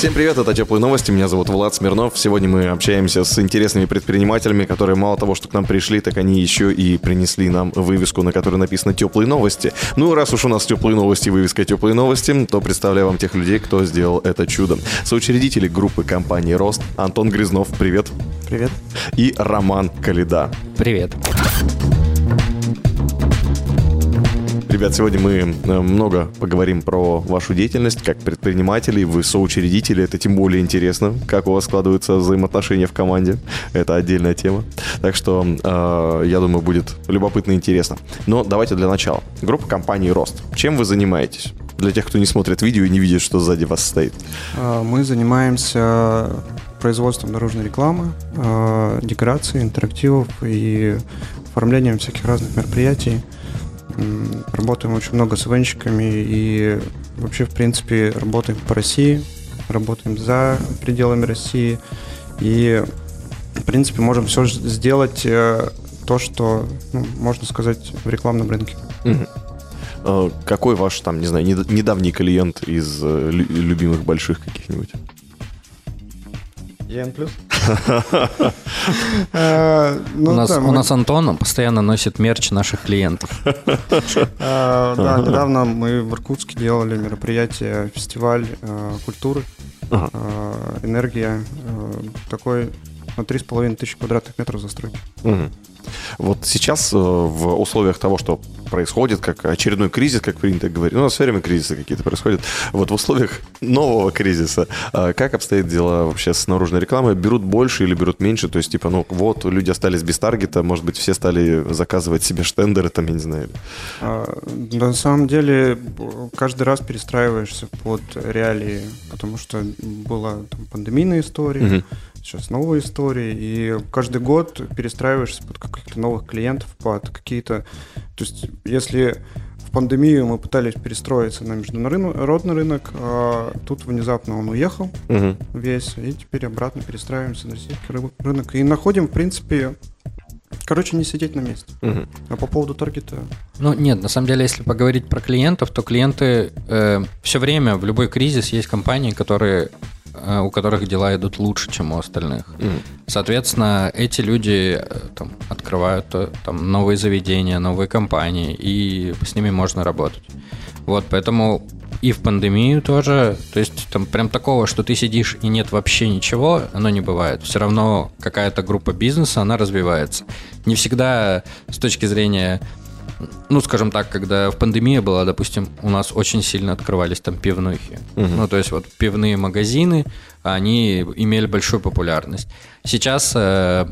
Всем привет, это Теплые новости, меня зовут Влад Смирнов. Сегодня мы общаемся с интересными предпринимателями, которые мало того, что к нам пришли, так они еще и принесли нам вывеску, на которой написано «Теплые новости». Ну, раз уж у нас «Теплые новости» вывеска «Теплые новости», то представляю вам тех людей, кто сделал это чудо. Соучредители группы компании «Рост» Антон Грязнов, привет. Привет. И Роман Калида. Привет. Ребят, сегодня мы э, много поговорим про вашу деятельность как предприниматели, вы соучредители, это тем более интересно, как у вас складываются взаимоотношения в команде, это отдельная тема. Так что, э, я думаю, будет любопытно и интересно. Но давайте для начала. Группа компании «Рост». Чем вы занимаетесь? Для тех, кто не смотрит видео и не видит, что сзади вас стоит. А, мы занимаемся производством дорожной рекламы, э, декорацией, интерактивов и оформлением всяких разных мероприятий. Работаем очень много с ивенщиками и вообще, в принципе, работаем по России, работаем за пределами России и, в принципе, можем все сделать э, то, что, ну, можно сказать, в рекламном рынке. Угу. Какой ваш, там, не знаю, недавний клиент из э, любимых больших каких-нибудь? ЕН плюс? Ну у нас, у нас Антон постоянно носит мерч наших клиентов. Э, да, недавно мы в Иркутске делали мероприятие, фестиваль э, культуры, энергия, такой на 3,5 тысячи квадратных метров застройки. Вот сейчас в условиях того, что происходит, как очередной кризис, как принято говорить. Ну, у нас все время кризисы какие-то происходят. Вот в условиях нового кризиса, а, как обстоят дела вообще с наружной рекламой? Берут больше или берут меньше? То есть, типа, ну, вот, люди остались без таргета, может быть, все стали заказывать себе штендеры, там, я не знаю. А, на самом деле, каждый раз перестраиваешься под реалии, потому что была там, пандемийная история, угу сейчас новые истории, и каждый год перестраиваешься под каких-то новых клиентов, под какие-то... То есть если в пандемию мы пытались перестроиться на международный рынок, а тут внезапно он уехал угу. весь, и теперь обратно перестраиваемся на российский рынок. И находим, в принципе, Короче, не сидеть на месте. Угу. А по поводу таргета? Ну, нет, на самом деле, если поговорить про клиентов, то клиенты э, все время, в любой кризис есть компании, которые у которых дела идут лучше, чем у остальных. Mm. Соответственно, эти люди э, там, открывают э, там, новые заведения, новые компании, и с ними можно работать. Вот, поэтому и в пандемию тоже, то есть там прям такого, что ты сидишь и нет вообще ничего, оно не бывает. Все равно какая-то группа бизнеса, она развивается. Не всегда с точки зрения ну, скажем так, когда в пандемии была, допустим, у нас очень сильно открывались там пивнухи. Угу. Ну, то есть вот пивные магазины, они имели большую популярность. Сейчас э,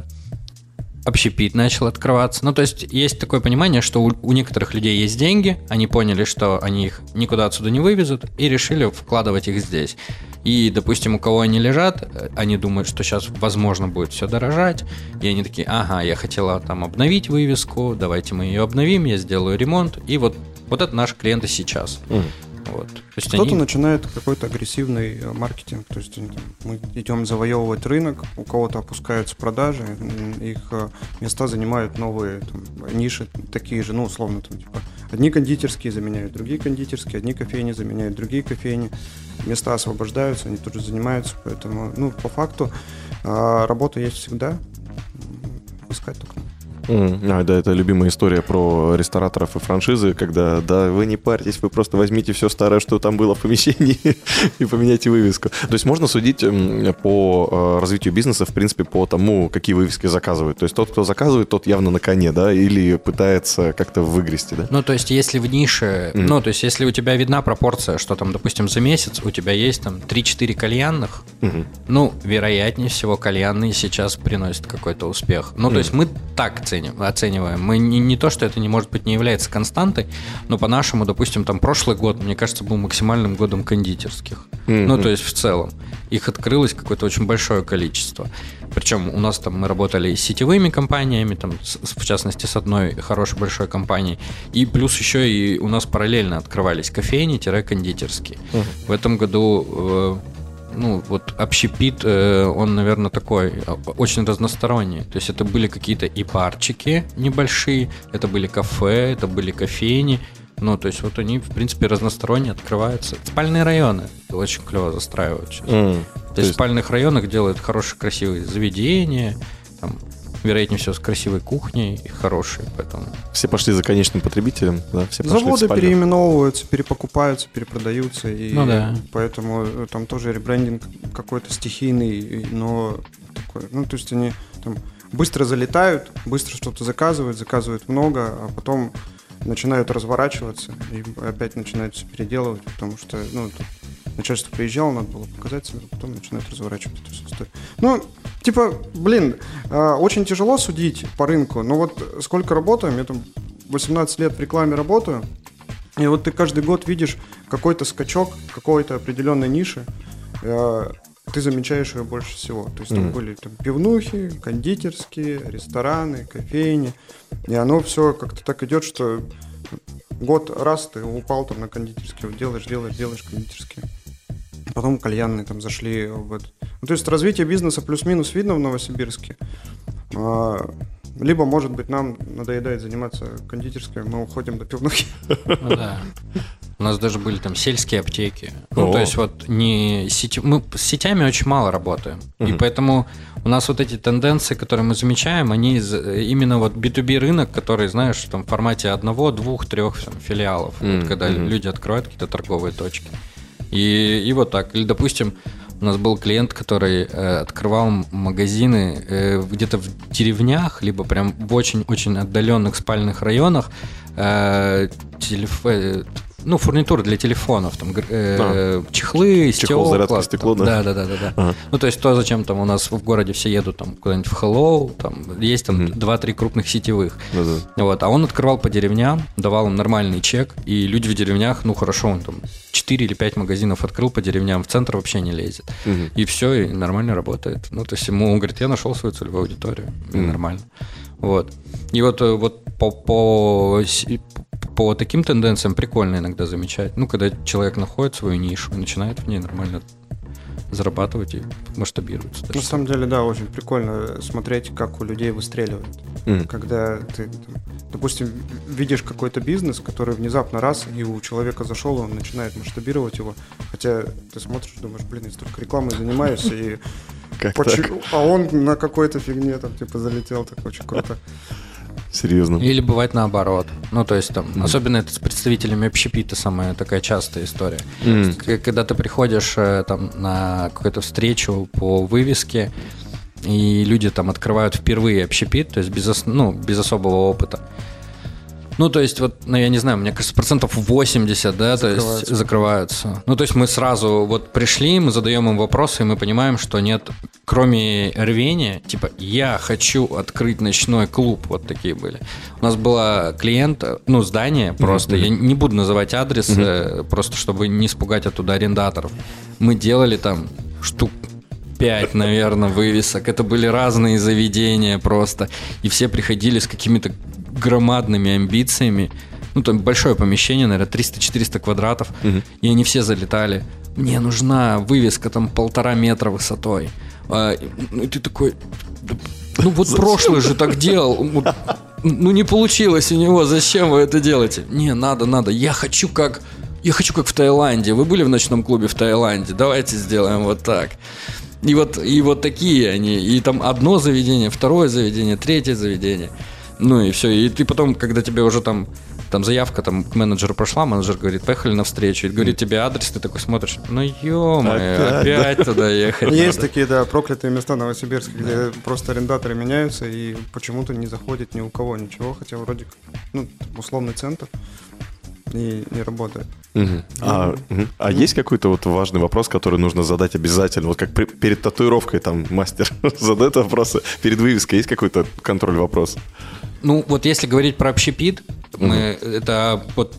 общепит начал открываться. Ну, то есть есть такое понимание, что у, у некоторых людей есть деньги, они поняли, что они их никуда отсюда не вывезут, и решили вкладывать их здесь. И, допустим, у кого они лежат, они думают, что сейчас, возможно, будет все дорожать, и они такие, ага, я хотела там обновить вывеску, давайте мы ее обновим, я сделаю ремонт, и вот, вот это наши клиенты сейчас. Mm. Вот. Кто-то они... начинает какой-то агрессивный э, маркетинг, то есть мы идем завоевывать рынок, у кого-то опускаются продажи, их э, места занимают новые там, ниши, такие же, ну, условно, там, типа, одни кондитерские заменяют другие кондитерские, одни кофейни заменяют другие кофейни, места освобождаются, они тут же занимаются, поэтому, ну, по факту а, работа есть всегда, искать только Mm. А, да, это любимая история про рестораторов и франшизы, когда, да, вы не парьтесь, вы просто возьмите все старое, что там было в помещении, и поменяйте вывеску. То есть можно судить по э, развитию бизнеса, в принципе, по тому, какие вывески заказывают. То есть тот, кто заказывает, тот явно на коне, да, или пытается как-то выгрести, да? Ну, то есть если в нише, mm. ну, то есть если у тебя видна пропорция, что там, допустим, за месяц у тебя есть там 3-4 кальянных, mm-hmm. ну, вероятнее всего, кальянные сейчас приносят какой-то успех. Ну, mm. то есть мы так ценим оценим, оцениваем. Мы не, не то, что это не может быть не является константой, но по-нашему, допустим, там прошлый год, мне кажется, был максимальным годом кондитерских. Mm-hmm. Ну, то есть в целом. Их открылось какое-то очень большое количество. Причем у нас там мы работали с сетевыми компаниями, там, с, в частности, с одной хорошей большой компанией. И плюс еще и у нас параллельно открывались кофейни-кондитерские. Uh-huh. В этом году э, ну, вот общепит, э, он, наверное, такой э, очень разносторонний. То есть это были какие-то и барчики небольшие, это были кафе, это были кофейни. Ну, то есть вот они, в принципе, разносторонне открываются. Спальные районы очень клево застраивают сейчас. М, То есть в спальных районах делают хорошие, красивые заведения, там, вероятнее всего, с красивой кухней и хорошие, поэтому... Все пошли за конечным потребителем, да? Все Заводы переименовываются, перепокупаются, перепродаются, и Ну да. поэтому э, там тоже ребрендинг какой-то стихийный, но такой, ну то есть они там быстро залетают, быстро что-то заказывают, заказывают много, а потом начинают разворачиваться и опять начинают все переделывать, потому что ну тут начальство приезжало, надо было показать а потом начинают разворачивать эту всю историю. Ну, типа, блин, а, очень тяжело судить по рынку, но вот сколько работаем, я там 18 лет в рекламе работаю, и вот ты каждый год видишь какой-то скачок какой-то определенной ниши, э, ты замечаешь ее больше всего. То есть там Мгм. были там, пивнухи, кондитерские, рестораны, кофейни. И оно все как-то так идет, что год раз ты упал там на кондитерские, вот делаешь, делаешь, делаешь кондитерские. Потом кальянные там зашли в это. Ну, то есть развитие бизнеса плюс-минус видно в Новосибирске. А, либо, может быть, нам надоедает заниматься кондитерской, мы уходим до пивнухи. Ну да. У нас даже были там сельские аптеки. Ну, то есть вот не сети... мы с сетями очень мало работаем. И поэтому у нас вот эти тенденции, которые мы замечаем, они из- именно вот B2B рынок, который, знаешь, там в формате одного, двух, трех там, филиалов. Вот когда люди открывают какие-то торговые точки. И, и вот так. Или, допустим, у нас был клиент, который э, открывал магазины э, где-то в деревнях, либо прям в очень-очень отдаленных спальных районах. э, телеф- э, ну, фурнитура для телефонов, там э, чехлы, Чехол, стекла. зарядка, стекло, да? Да, да, да, да, да. Ага. Ну, то есть то, зачем там у нас в городе все едут там куда-нибудь в Hello, там есть там. 2-3 крупных сетевых. Да-да. Вот, а он открывал по деревням, давал им нормальный чек, и люди в деревнях, ну хорошо, он там 4 или 5 магазинов открыл по деревням, в центр вообще не лезет. Мгм. И все, и нормально работает. Ну, то есть ему, он говорит, я нашел свою целевую аудиторию, и Мгм. нормально. Вот. И вот, э, вот по, по, по таким тенденциям прикольно иногда замечать. Ну, когда человек находит свою нишу и начинает в ней нормально зарабатывать и масштабируется. На самом деле, да, очень прикольно смотреть, как у людей выстреливает. Мгм. Когда ты, допустим, видишь какой-то бизнес, который внезапно раз, и у человека зашел, он начинает масштабировать его. Хотя ты смотришь, думаешь, блин, я столько рекламой занимаюсь, и Как так? почему- а он на какой-то фигне там типа залетел, так очень круто. Серьезно. Или бывает наоборот. Ну, то есть там, особенно это с представителями общепита самая такая частая история. М. К- Когда ты приходишь э, там на какую-то встречу по вывеске, и люди там открывают впервые общепит, то есть без, ну, без особого опыта. Ну, то есть, вот, ну, я не знаю, мне кажется, процентов 80, да, то есть Закрываются. закрываются. Ну, то есть мы сразу вот пришли, мы задаем им вопросы, и мы понимаем, что нет, кроме рвения, типа, я хочу открыть ночной клуб, вот такие были. У нас была клиент, ну, здание просто, я не буду называть адрес, э, просто чтобы не испугать оттуда арендаторов. Мы делали там штук пять, наверное, вывесок. Это были разные заведения просто. И все приходили с какими-то громадными амбициями. Ну, там большое помещение, наверное, 300-400 квадратов. И они все залетали. Мне нужна вывеска там полтора метра высотой. А, и- ну, и ты такой... «Да, Ну, вот прошлый же так делал. Ну, не получилось у него. Зачем вы это делаете? Не, надо, надо. Я хочу как... Я хочу как в Таиланде. Вы были в ночном клубе в Таиланде? Давайте сделаем вот так. И вот, и вот такие они. И там одно заведение, второе заведение, третье заведение. Ну и все. И ты потом, когда тебе уже там, там заявка там к менеджеру прошла, менеджер говорит, поехали на встречу. И говорит тебе адрес, ты такой смотришь, ну ё Опять, опять, туда ехать. Есть надо». такие, да, проклятые места Новосибирска, где просто арендаторы меняются и почему-то не заходит ни у кого ничего, хотя вроде как, ну, условный центр и не работает. А, мгм. А есть какой-то вот важный вопрос, который нужно задать обязательно? Вот как при- перед татуировкой там мастер задает вопросы. Перед вывеской есть какой-то контроль вопрос? Ну, вот если говорить про общепит, мы, это вот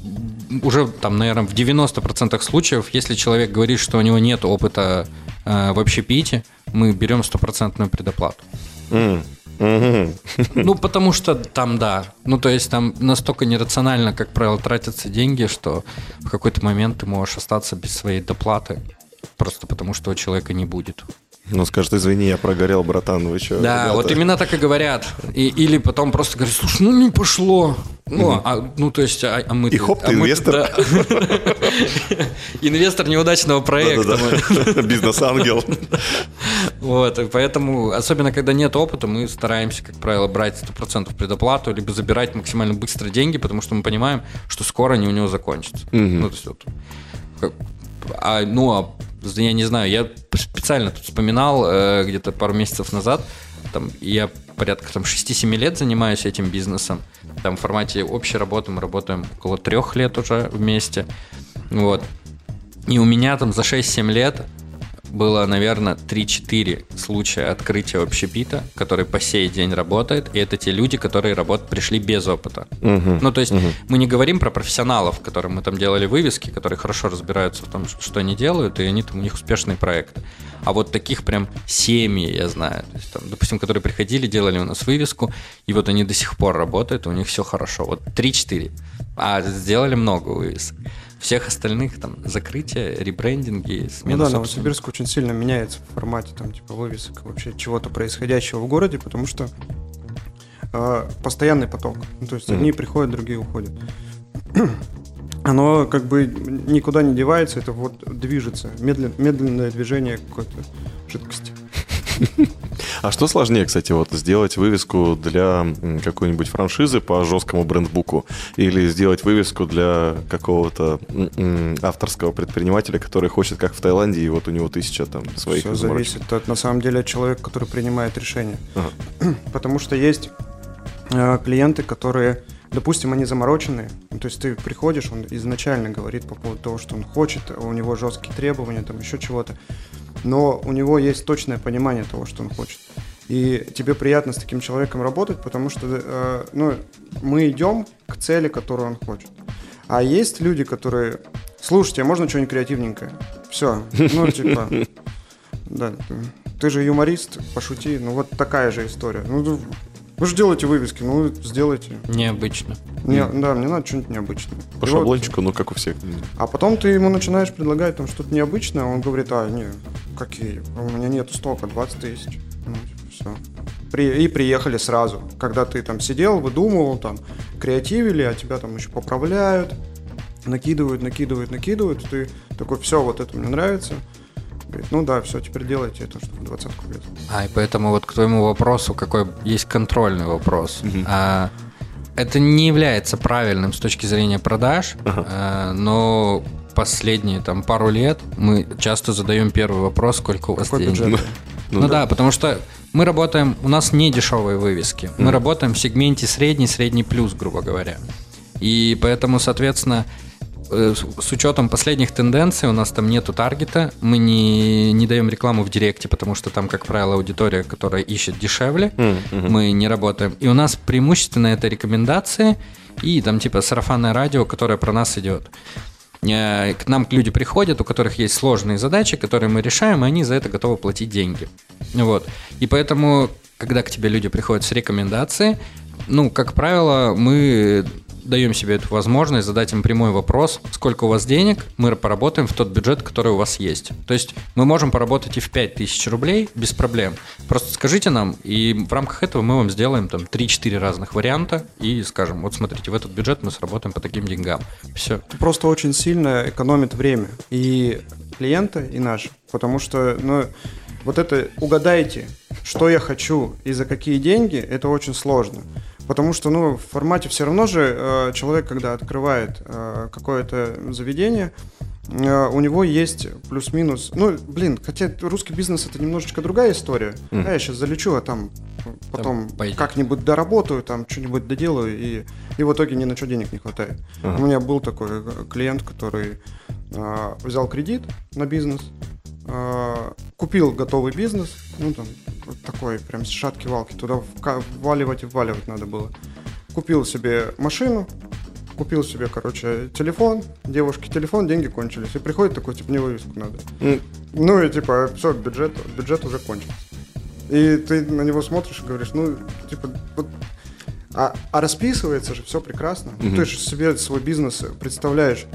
уже там, наверное, в 90% случаев, если человек говорит, что у него нет опыта э, в общепите, мы берем стопроцентную предоплату. М. Мгм. Ну, потому что там, да. Ну, то есть там настолько нерационально, как правило, тратятся деньги, что в какой-то момент ты можешь остаться без своей доплаты. просто потому что у человека не будет. Ну, скажет, извини, я прогорел, братан, вы что? Да, ребята?» вот именно так и говорят. И, или потом просто говорят, слушай, ну не пошло. Ну, а, ну то есть, а, а мы... И хоп, ты а инвестор. Инвестор неудачного проекта. Бизнес-ангел. Вот, и поэтому, особенно когда нет опыта, мы стараемся, как правило, брать 100% предоплату, либо забирать максимально быстро деньги, потому что мы понимаем, что скоро они у него закончатся. Ну, то есть вот, а, ну, а, я не знаю, я специально тут вспоминал э, где-то пару месяцев назад, там, я порядка там 6-7 лет занимаюсь этим бизнесом, там в формате общей работы мы работаем около трех лет уже вместе, вот, и у меня там за 6-7 лет было, наверное, 3-4 случая открытия общепита, который по сей день работает, и это те люди, которые работ... пришли без опыта. Ну, то есть мы не говорим про профессионалов, которым мы там делали вывески, которые хорошо разбираются в том, что они делают, и они там, у них успешные проекты. А вот таких прям семьи я знаю. То есть, там, допустим, которые приходили, делали у нас вывеску, и вот они до сих пор работают, и у них все хорошо. Вот 3-4. А сделали много вывесок. Всех остальных там закрытие, ребрендинги, Ну смена да, собственности. Новосибирск очень сильно меняется в формате там типа вывесок вообще чего-то происходящего в городе, потому что э, постоянный поток. Ну, то есть одни приходят, другие уходят. Оно как бы никуда не девается, это вот движется, медлен- медленное движение какой-то жидкости. А что сложнее, кстати, вот сделать вывеску для какой-нибудь франшизы по жесткому брендбуку или сделать вывеску для какого-то авторского предпринимателя, который хочет, как в Таиланде, и вот у него тысяча там своих Все заморочек? зависит от, на самом деле от человека, который принимает решение. Ага. Потому что есть э, клиенты, которые, допустим, они замороченные. Ну, то есть ты приходишь, он изначально говорит по поводу того, что он хочет, у него жесткие требования, там еще чего-то. Но у него есть точное понимание того, что он хочет. И тебе приятно с таким человеком работать, потому что э, ну, мы идем к цели, которую он хочет. А есть люди, которые... Слушайте, а можно что-нибудь креативненькое? Все. Ну, типа... Да, ты, же юморист, пошути. Ну, вот такая же история. Ну, вы же делаете вывески, ну, сделайте. Необычно. Не, Да, мне надо что-нибудь необычное. По И вот- шаблончику, ну как у всех. а потом ты ему начинаешь предлагать там что-то необычное, он говорит, а, не, какие, у меня нету столько, 20 тысяч. Ну, все. и приехали сразу. Когда ты там сидел, выдумывал, там, креативили, а тебя там еще поправляют, накидывают, накидывают, накидывают, ты такой, все, вот это мне нравится. Говорит, ну да, все, теперь делайте это, чтобы в двадцатку влезло. А, и поэтому вот к твоему вопросу, какой есть контрольный вопрос. А, это не является правильным с точки зрения продаж, а, но последние там пару лет мы часто задаем первый вопрос, сколько у вас Какой денег. бюджет? Ну, да. потому что мы работаем, у нас не дешевые вывески. Мы работаем в сегменте средний, средний плюс, грубо говоря. И поэтому, соответственно, с с учетом последних тенденций у нас там нету таргета, мы не, не даем рекламу в директе, потому что там, как правило, аудитория, которая ищет дешевле, мы не работаем. И у нас преимущественно это рекомендации и там типа сарафанное радио, которое про нас идет. Э, К нам люди приходят, у которых есть сложные задачи, которые мы решаем, и они за это готовы платить деньги. Вот. И поэтому, когда к тебе люди приходят с рекомендацией, ну, как правило, мы даем себе эту возможность задать им прямой вопрос, сколько у вас денег, мы поработаем в тот бюджет, который у вас есть. То есть мы можем поработать и в 5000 рублей без проблем. Просто скажите нам, и в рамках этого мы вам сделаем там 3-4 разных варианта и скажем, вот смотрите, в этот бюджет мы сработаем по таким деньгам. Все. Это просто очень сильно экономит время и клиента, и наш. Потому что, ну, вот это угадайте, что я хочу и за какие деньги, это очень сложно. Потому что, ну, в формате все равно же э, человек, когда открывает э, какое-то заведение, э, у него есть плюс-минус. Ну, блин, хотя русский бизнес это немножечко другая история. Да, я сейчас залечу, а там потом как-нибудь доработаю, там что-нибудь доделаю, и, и в итоге ни на что денег не хватает. У меня был такой э, клиент, который а, взял кредит на бизнес, купил готовый бизнес, ну там вот такой прям с шатки-валки, туда вваливать и вваливать надо было. Купил себе машину, купил себе, короче, телефон, девушке телефон, деньги кончились. И приходит такой, типа, мне вывеску надо. М. Ну и типа, все, бюджет, бюджет уже кончился. И ты на него смотришь и говоришь, ну, типа, вот а, а расписывается же все прекрасно. Ну, Ты же себе свой бизнес представляешь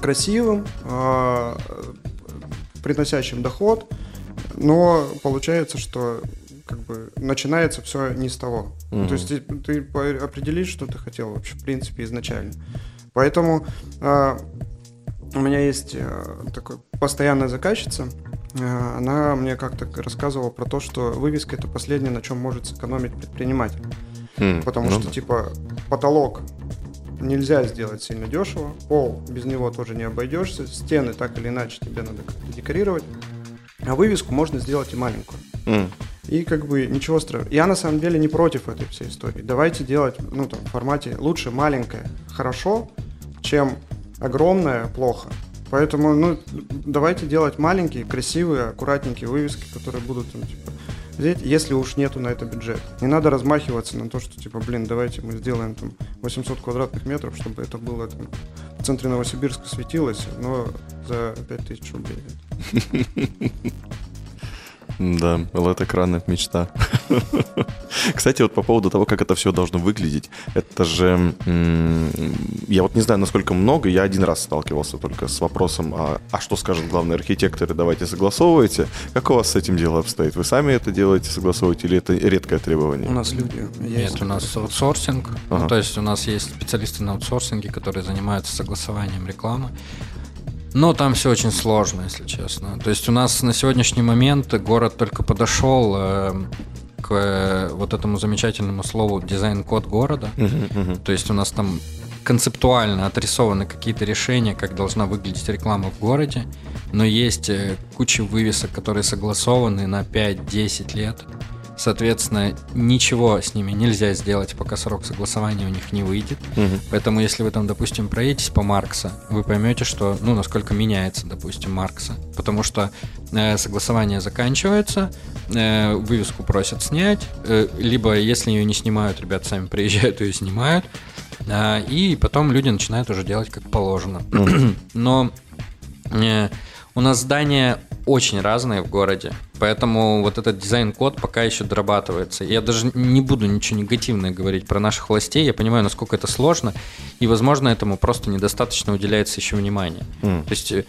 красивым, а, приносящим доход, но получается, что как бы начинается все не с того. Мгм. То есть ты, ты определишь, что ты хотел вообще, в принципе, изначально. Поэтому а, у меня есть а, такой постоянная заказчица. а, Она мне как-то рассказывала про то, что вывеска это последнее, на чем может сэкономить предприниматель. Хм, Потому ну что, типа, потолок нельзя сделать сильно дешево, пол без него тоже не обойдешься, стены так или иначе тебе надо как-то декорировать, а вывеску можно сделать и маленькую. М. И как бы ничего страшного. Я на самом деле не против этой всей истории. Давайте делать, ну там, в формате лучше маленькое хорошо, чем огромное плохо. Поэтому, ну, давайте делать маленькие, красивые, аккуратненькие вывески, которые будут там, типа, взять, если уж нету на это бюджет. Не надо размахиваться на то, что, типа, блин, давайте мы сделаем там 800 квадратных метров, чтобы это было там, в центре Новосибирска светилось, но за 5000 рублей. Да, LED-экраны, мечта. Кстати, вот по поводу того, как это все должно выглядеть, это же... Я вот не знаю, насколько много, я один раз сталкивался только с вопросом, а, а что скажет главный архитектор, и давайте согласовывайте. Как у вас с этим дело обстоит? Вы сами это делаете, согласовываете, или это редкое требование? У нас люди есть. Нет, у нас аутсорсинг. Ага. Ну, то есть у нас есть специалисты на аутсорсинге, которые занимаются согласованием рекламы. Но там все очень сложно, если честно. То есть у нас на сегодняшний момент город только подошел э, к э, вот этому замечательному слову дизайн-код города. Мгм, мгм. То есть у нас там концептуально отрисованы какие-то решения, как должна выглядеть реклама в городе, но есть э, куча вывесок, которые согласованы на 5-10 лет. Соответственно, ничего с ними нельзя сделать, пока срок согласования у них не выйдет. Мгм. Поэтому, если вы там, допустим, проедетесь по Маркса, вы поймете, что, ну, насколько меняется, допустим, Маркса. Потому что э, согласование заканчивается, э, вывеску просят снять, э, либо, если ее не снимают, ребята сами приезжают и ее снимают, а, и потом люди начинают уже делать как положено. Но э, у нас здания очень разные в городе, поэтому вот этот дизайн-код пока еще дорабатывается. Я даже не буду ничего негативное говорить про наших властей, я понимаю, насколько это сложно, и, возможно, этому просто недостаточно уделяется еще внимания. М. То есть э,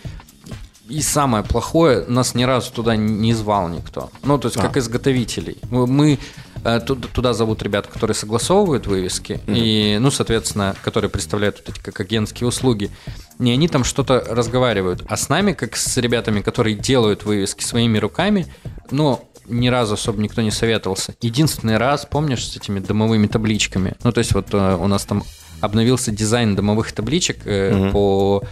и самое плохое, нас ни разу туда не звал никто. Ну, то есть, как А. изготовителей. Мы- туда, туда зовут ребят, которые согласовывают вывески, и, ну, соответственно, которые представляют вот эти как агентские услуги. Не они там что-то разговаривают, а с нами, как с ребятами, которые делают вывески своими руками, но ни разу особо никто не советовался. Единственный раз, помнишь, с этими домовыми табличками? Ну, то есть, вот э, у нас там обновился дизайн домовых табличек э, Мгм. по э,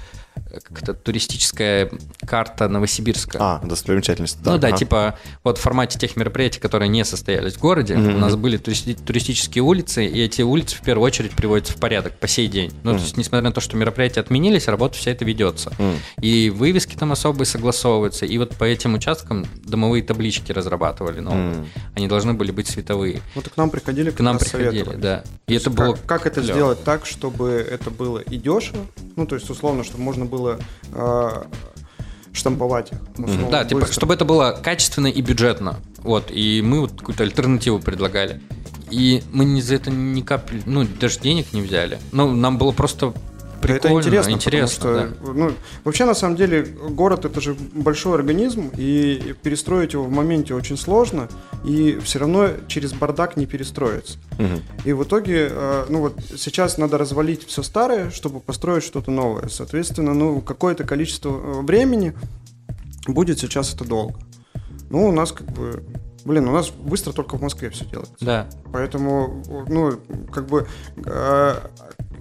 как-то туристическая карта Новосибирска. А, достопримечательность. ну да, ага. типа вот в формате тех мероприятий, которые не состоялись в городе, Мгм. у нас были туристи- туристические улицы, и эти улицы в первую очередь приводятся в порядок по сей день. Ну, Мгм. то есть, несмотря на то, что мероприятия отменились, работа вся это ведется. М. И вывески там особые согласовываются, и вот по этим участкам домовые таблички разрабатывали новые. М. Они должны были быть световые. Вот и к нам приходили, К нам приходили, да. И это Как- было Как, это сделать так, чтобы это было и дешево, ну, то есть, условно, чтобы можно было а, штамповать их. условно, Да, типа, чтобы это было качественно и бюджетно. Вот, и мы вот какую-то альтернативу предлагали. И мы ни за это ни капли, ну, даже денег не взяли. Ну, нам было просто прикольно, это интересно, интересно, потому что, ну, вообще, на самом деле, город это же большой организм, и перестроить его в моменте очень сложно, и все равно через бардак не перестроится. Мгм. И в итоге, э, ну вот сейчас надо развалить все старое, чтобы построить что-то новое. Соответственно, ну какое-то количество э, времени будет сейчас это долго. Ну, у нас как бы, блин, у нас быстро только в Москве все делается. Да. Поэтому, ну, как бы э,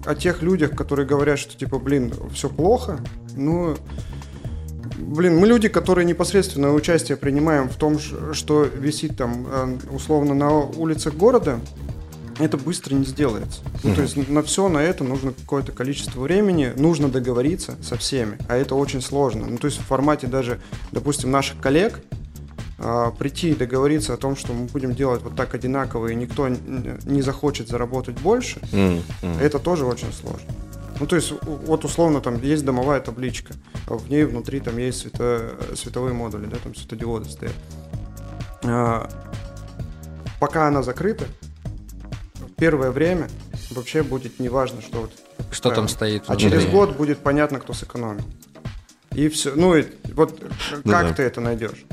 о тех людях, которые говорят, что типа, блин, все плохо, ну, блин, мы люди, которые непосредственное участие принимаем в том, что висит там э, условно на улицах города, это быстро не сделается. Ну, то есть на все на это нужно какое-то количество времени, нужно договориться со всеми, а это очень сложно. Ну, то есть в формате даже, допустим, наших коллег, прийти и договориться о том, что мы будем делать вот так одинаково, и никто не захочет заработать больше, М, м. это тоже очень сложно. Ну, то есть, вот условно там есть домовая табличка, а в ней внутри там есть свето- световые модули, да, там светодиоды стоят. А, Пока она закрыта, первое время вообще будет неважно, что вот Что там поставили. стоит А внутри. через год будет понятно, кто сэкономил. И все. Ну, и вот Ну как да. ты это найдешь?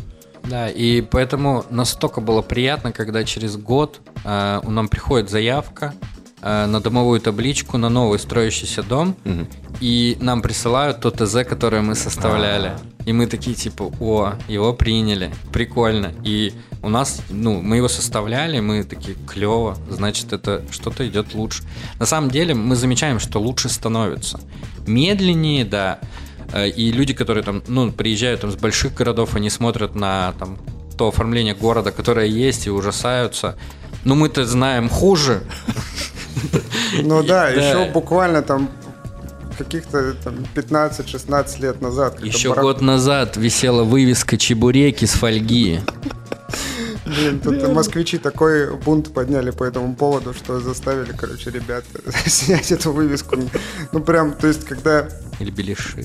Да, и поэтому настолько было приятно, когда через год э, нам приходит заявка э, на домовую табличку на новый строящийся дом, и нам присылают то ТЗ, которое мы составляли. И мы такие типа, о, его приняли, прикольно. И у нас, ну, мы его составляли, мы такие, клево, значит, это что-то идет лучше. На самом деле мы замечаем, что лучше становится. Медленнее, да, И люди, которые там, ну, приезжают там с больших городов, они смотрят на там то оформление города, которое есть, и ужасаются. Ну, мы-то знаем хуже. Ну да, еще буквально там каких-то там 15-16 лет назад. Еще Барак- год назад висела вывеска чебуреки с фольги. Блин, тут москвичи такой бунт подняли по этому поводу, что заставили, короче, ребят снять эту вывеску. Ну прям, то есть, когда... Или беляши.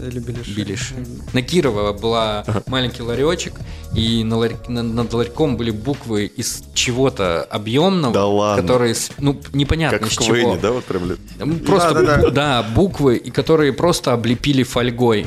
Или беляши. Беляши. На Кирова была маленький ларечек, и на ларь- на- над ларьком были буквы из чего-то объемного, Да ладно. которые, ну, непонятно Как из в чего. КВН, да, вот прям ли- Ну, Просто, Да-да-да. да, буквы, и которые просто облепили фольгой.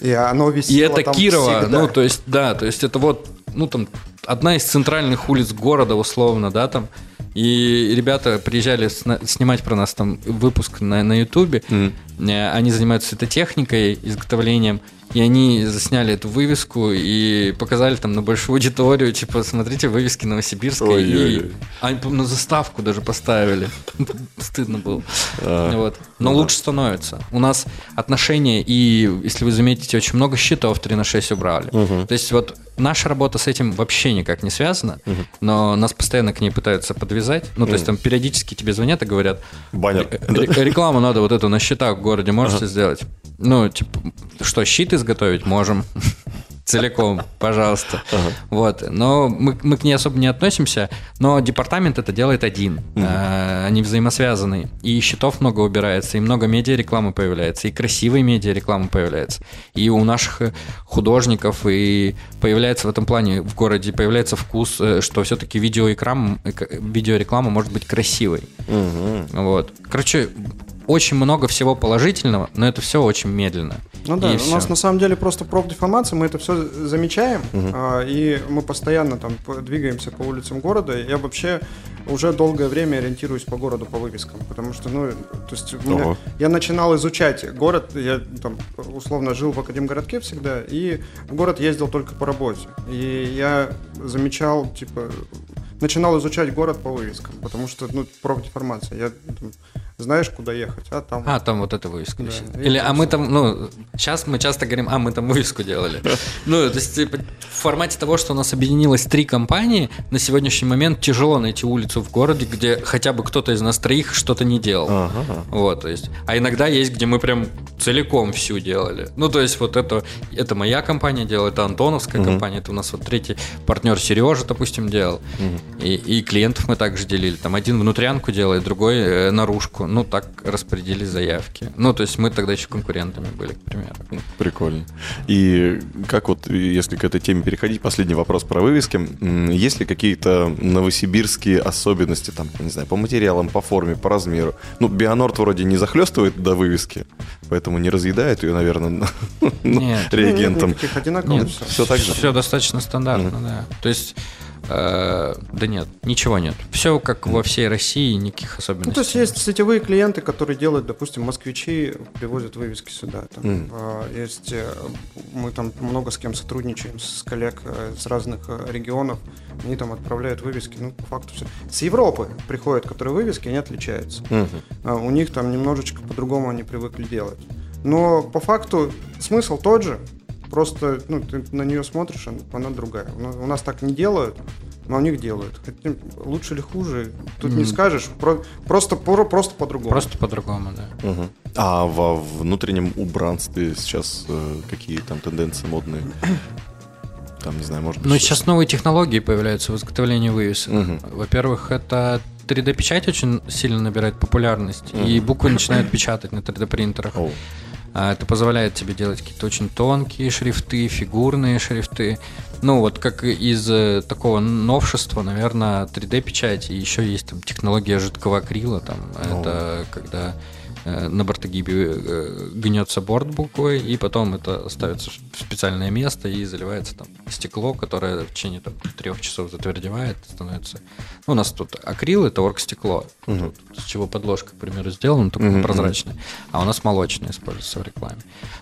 И оно И висело это там Кирова, всегда. ну, то есть, да, то есть это вот, ну, там, одна из центральных улиц города, условно, да, там. И ребята приезжали сна- снимать про нас там выпуск на, на Ютубе. Э, Они занимаются светотехникой, изготовлением. И они засняли эту вывеску и показали там на большую аудиторию, типа, смотрите, вывески Новосибирской. И Ой-ой-ой. они, по-моему, на заставку даже поставили. Стыдно было. А, Вот. Но ну лучше становится. У нас отношения, и если вы заметите, очень много счетов 3 на 6 убрали. То есть вот наша работа с этим вообще никак не связана, но нас постоянно к ней пытаются подвязать. Ну, то есть там периодически тебе звонят и говорят, Баннер. «Ре- ре- рекламу надо вот эту на счетах в городе можете сделать? Ну, типа, что, щит изготовить? Можем. Целиком, пожалуйста. Вот. Но мы, мы к ней особо не относимся, но департамент это делает один. А, Они взаимосвязаны. И счетов много убирается, и много медиарекламы появляется, и красивой медиарекламы появляется. И у наших э, художников и появляется в этом плане в городе появляется вкус, э, что все-таки видеоэкрам, э, видеореклама может быть красивой. Вот. Короче, очень много всего положительного, но это все очень медленно. Ну да, И у всё. нас на самом деле просто профдеформация, мы это все замечаем, а, и мы постоянно там двигаемся по улицам города. Я вообще уже долгое время ориентируюсь по городу по вывескам, потому что, ну, то есть меня- я начинал изучать город, я там условно жил в Академгородке всегда, и в город ездил только по работе. И я замечал, типа, начинал изучать город по вывескам, потому что, ну, профдеформация. Я там, знаешь, куда ехать, а там... А, там вот эта вывеска Да, Или, это а мы там, ну, сейчас мы часто говорим, а, мы там вывеску делали. Ну, то есть, типа, в формате того, что у нас объединилось три компании, на сегодняшний момент тяжело найти улицу в городе, где хотя бы кто-то из нас троих что-то не делал. Ага. Вот, то есть. А иногда есть, где мы прям целиком всю делали. Ну, то есть, вот это, это моя компания делала, это Антоновская компания, это у нас вот третий партнер Сережа, допустим, делал. И, и клиентов мы также делили. Там один внутрянку делает, другой э, наружку. Ну, так распределили заявки. Ну, то есть, мы тогда еще конкурентами были, к примеру. Прикольно. И как вот, если к этой теме переходить, последний вопрос про вывески. Есть ли какие-то новосибирские особенности, там, не знаю, по материалам, по форме, по размеру? Ну, Бионорд вроде не захлестывает до вывески, поэтому не разъедает ее, наверное, Нет. реагентом. Одинаковых Нет, всё. Все так же? Все достаточно стандартно, да. То есть, э, да нет, ничего нет. Все как во всей России, никаких особенностей. Ну, то есть есть сетевые клиенты, которые делают, допустим, москвичи привозят вывески сюда. Там, Мгм. а, Есть, э, мы там много с кем сотрудничаем, с коллег э, с разных э, регионов. Они там отправляют вывески, ну, по факту все. С Европы приходят, которые вывески, они отличаются. Мгм. А У них там немножечко по-другому они привыкли делать. Но по факту смысл тот же, просто ну, ты на нее смотришь, она, она другая. У нас, у нас так не делают, но у них делают. Хотя лучше или хуже, тут не Мгм. скажешь, про- просто, про- просто по-другому. Просто по-другому, да. Мгм. А во внутреннем убранстве сейчас э, какие там тенденции модные? Там, не знаю, может быть... Ну, что- сейчас новые технологии появляются в изготовлении вывесок. Мгм. Во-первых, это 3D-печать очень сильно набирает популярность, и буквы начинают печатать на 3D-принтерах. Оу. А Это позволяет тебе делать какие-то очень тонкие шрифты, фигурные шрифты. Ну, вот как из э, такого новшества, наверное, 3D-печать. И еще есть там технология жидкого акрила. Там, это когда на бортогибе э, гнется борт буквой, и потом это ставится в специальное место и заливается там стекло, которое в течение там, трех часов затвердевает, становится... Ну, у нас тут акрил, это оргстекло, вот, с чего подложка, к примеру, сделана, только Мгм, прозрачная, а у нас молочное используется в рекламе.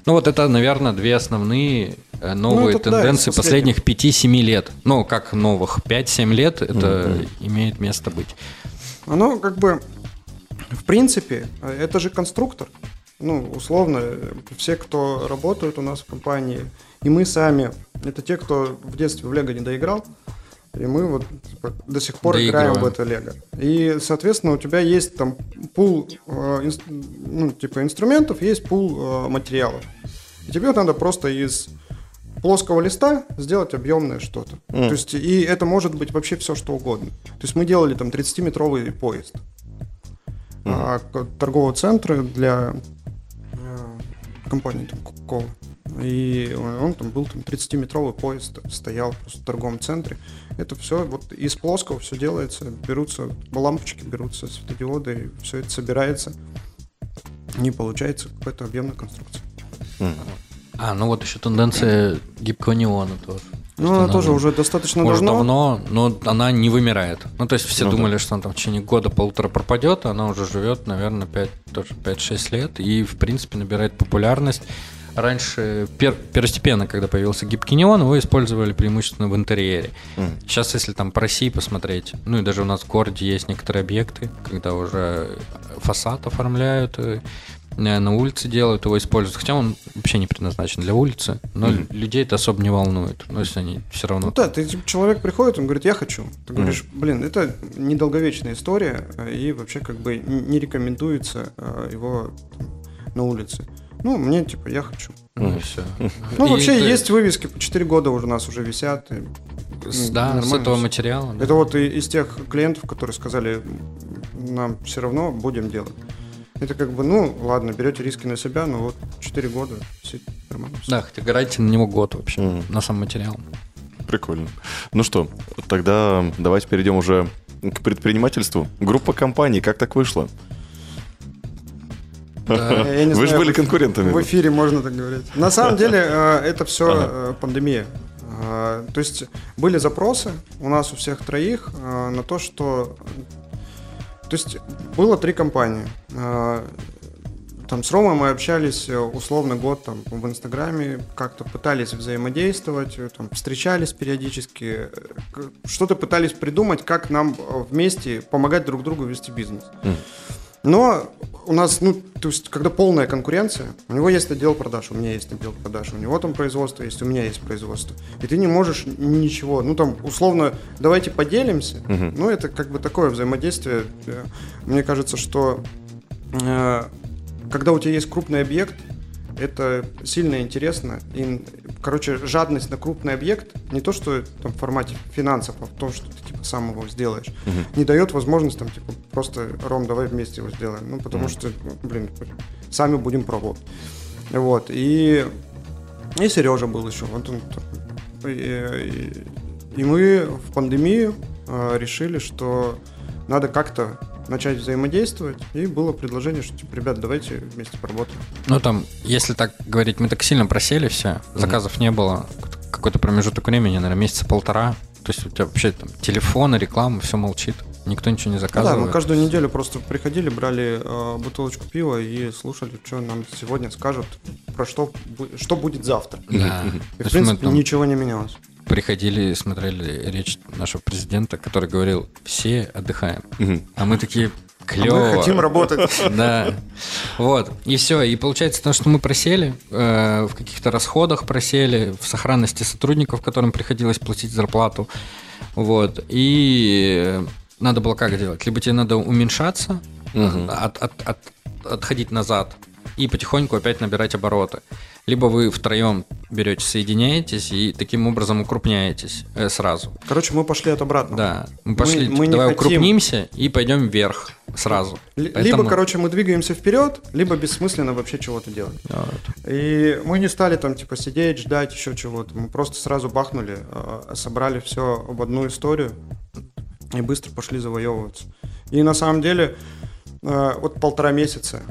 Ну, вот это, наверное, две основные э, новые это да, тенденции это последнее. последних 5-7 лет. Ну, как новых, 5-7 лет это имеет место быть. Оно как бы, в принципе, это же конструктор. Ну, условно, все, кто работают у нас в компании, и мы сами, это те, кто в детстве в Лего не доиграл, и мы вот типа, до сих пор играем в Доигрываем. это Лего. И, соответственно, у тебя есть там пул, э, инс- ну, типа инструментов, есть пул э, материалов. И тебе надо просто из плоского листа сделать объемное что-то. То есть, и это может быть вообще все, что угодно. То есть мы делали там 30-метровый поезд к- торгового центра для э, компании там, Coca-Cola. И он там был там 30-метровый поезд, стоял просто в торговом центре. Это все вот из плоского все делается, берутся лампочки, берутся светодиоды, все это собирается. Не получается какая-то объемная конструкция. А, ну вот еще тенденция гибкого неона тоже. Ну, она она тоже уже достаточно Уже давно. давно, но она не вымирает. Ну, то есть все Ну да. думали, что она там в течение года-полутора пропадет, а она уже живет, наверное, 5, тоже 5-6 лет и, в принципе, набирает популярность. Раньше, пер- первостепенно, когда появился гибкий неон, его использовали преимущественно в интерьере. Сейчас, если там по России посмотреть, ну и даже у нас в городе есть некоторые объекты, когда уже фасад оформляют, э, на улице делают, его используют. Хотя он вообще не предназначен для улицы, но людей это особо не волнует. Ну, если они все равно Ну да, ты, типа, человек приходит, он говорит, я хочу. Ты говоришь, блин, это недолговечная история, э, и вообще как бы не рекомендуется э, его на улице. Ну, мне типа, я хочу. Ну, и всё. Ну, И вообще это есть вывески, по 4 года уже у нас уже висят. и, с- м, Да, с этого материала. да. Это вот из тех клиентов, которые сказали, нам все равно будем делать. Это как бы, ну, ладно, берете риски на себя, но вот 4 года, все нормально. Да, хотя гарантия на него год вообще, Мгм. на сам материал. Прикольно. Ну что, тогда давайте перейдем уже к предпринимательству. Группа компаний, как так вышло? Не Вы же были конкурентами. В эфире можно так говорить. На самом деле э, это все Ага. пандемия. Э, То есть были запросы у нас у всех троих э, на то, что... То есть было три компании. Э, Там с Ромой мы общались э, условно год там в Инстаграме, как-то пытались взаимодействовать, э, там, встречались периодически, э, что-то пытались придумать, как нам вместе помогать друг другу вести бизнес. Но у нас, ну, то есть, когда полная конкуренция, у него есть отдел продаж, у меня есть отдел продаж, у него там производство есть, у меня есть производство. И ты не можешь ничего, ну, там, условно, давайте поделимся. Ну, это как бы такое взаимодействие. Мне кажется, что э, когда у тебя есть крупный объект, это сильно интересно. И, короче, жадность на крупный объект, не то, что там в формате финансов, а в том, что ты типа сам его сделаешь, не дает возможность там, типа, просто, Ром, давай вместе его сделаем. Ну, потому что, ну, блин, сами будем пробовать. Вот. И, и Сережа был еще. Вот он там. И, и- и мы в пандемию э, решили, что надо как-то начать взаимодействовать. И было предложение, что, типа, ребят, давайте вместе поработаем. Ну, там, если так говорить, мы так сильно просели все, заказов не было, какой-то промежуток времени, наверное, месяца полтора. То есть у тебя вообще там телефон, реклама, все молчит. Никто ничего не Ну да, мы каждую неделю просто приходили, брали э, бутылочку пива и слушали, что нам сегодня скажут, про что, что будет завтра. Да. И, То в принципе, там ничего не менялось. Приходили и смотрели речь нашего президента, который говорил, все отдыхаем. А мы такие, клево. Мы хотим работать. Да. Вот. И все. И получается то, что мы просели, э, в каких-то расходах просели, в сохранности сотрудников, которым приходилось платить зарплату. Вот. И надо было как делать? Либо тебе надо уменьшаться, от- от- от- отходить назад и потихоньку опять набирать обороты. Либо вы втроем берете, соединяетесь и таким образом укрупняетесь э, сразу. Короче, мы пошли от обратного. Да. Мы пошли, мы не давай хотим- укрупнимся и пойдем вверх сразу. Ли- Поэтому- Либо, короче, мы двигаемся вперед, либо бессмысленно вообще чего-то делать. Вот. И мы не стали там, типа, сидеть, ждать еще чего-то. Мы просто сразу бахнули, э, собрали все в одну историю и быстро пошли завоевываться. И на самом деле, э, вот полтора месяца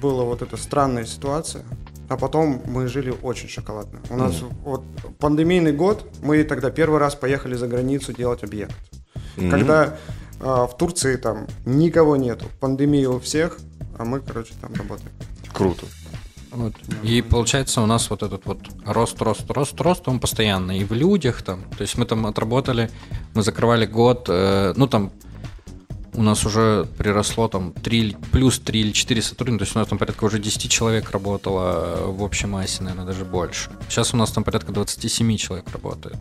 была вот эта странная ситуация, а потом мы жили очень шоколадно. У нас вот пандемийный год, мы тогда первый раз поехали за границу делать объект. Когда а, в Турции там никого нету, пандемия у всех, а мы, короче, там работаем. Круто. Вот. И получается у нас вот этот вот рост, рост, рост, рост, он постоянный. И в людях там, то есть мы там отработали, мы закрывали год, э, ну там у нас уже приросло там 3, плюс 3 или 4 сотрудника, то есть у нас там порядка уже 10 человек работало э, в общей массе, наверное, даже больше. Сейчас у нас там порядка 27 человек работает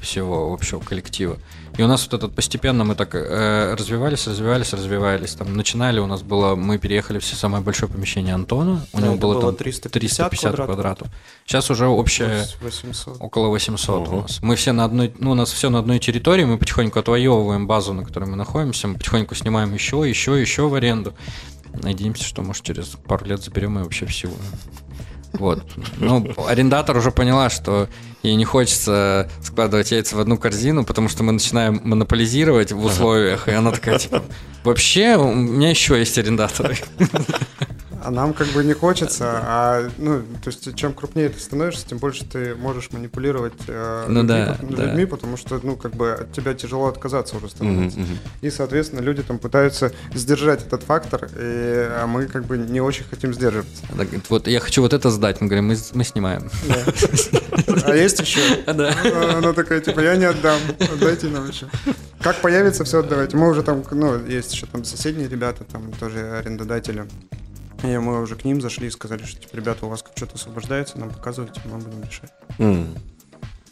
всего общего коллектива. И у нас вот этот постепенно мы так э, развивались, развивались, развивались. Там начинали у нас было, мы переехали все самое большое помещение Антона. У Да, него это было, было там 350 350 квадратов. квадратов. Сейчас уже общее 800. около 800 у нас. Мы все на одной, ну у нас все на одной территории, мы потихоньку отвоевываем базу, на которой мы находимся, мы потихоньку снимаем еще, еще, еще в аренду. Надеемся, что может через пару лет заберем и вообще всего. Вот. Ну, арендатор уже поняла, что ей не хочется складывать яйца в одну корзину, потому что мы начинаем монополизировать в условиях, и она такая, типа, вообще, у меня еще есть арендаторы. А нам как бы не хочется, а ну, то есть чем крупнее ты становишься, тем больше ты можешь манипулировать э, Ну людьми, да, пот- да. людьми, потому что ну как бы от тебя тяжело отказаться уже становится. И соответственно люди там пытаются сдержать этот фактор, и, а мы как бы не очень хотим сдерживаться. Говорит, вот я хочу вот это сдать. Мы говорим, мы, мы снимаем. А есть еще? Да. А Она такая, типа, я не отдам, отдайте нам еще. Как появится, все отдавайте. Мы уже там, ну, есть еще там соседние ребята, там тоже арендодатели. И мы уже к ним зашли и сказали, что, типа, ребята, у вас что-то освобождается, нам показывайте, мы будем решать. М.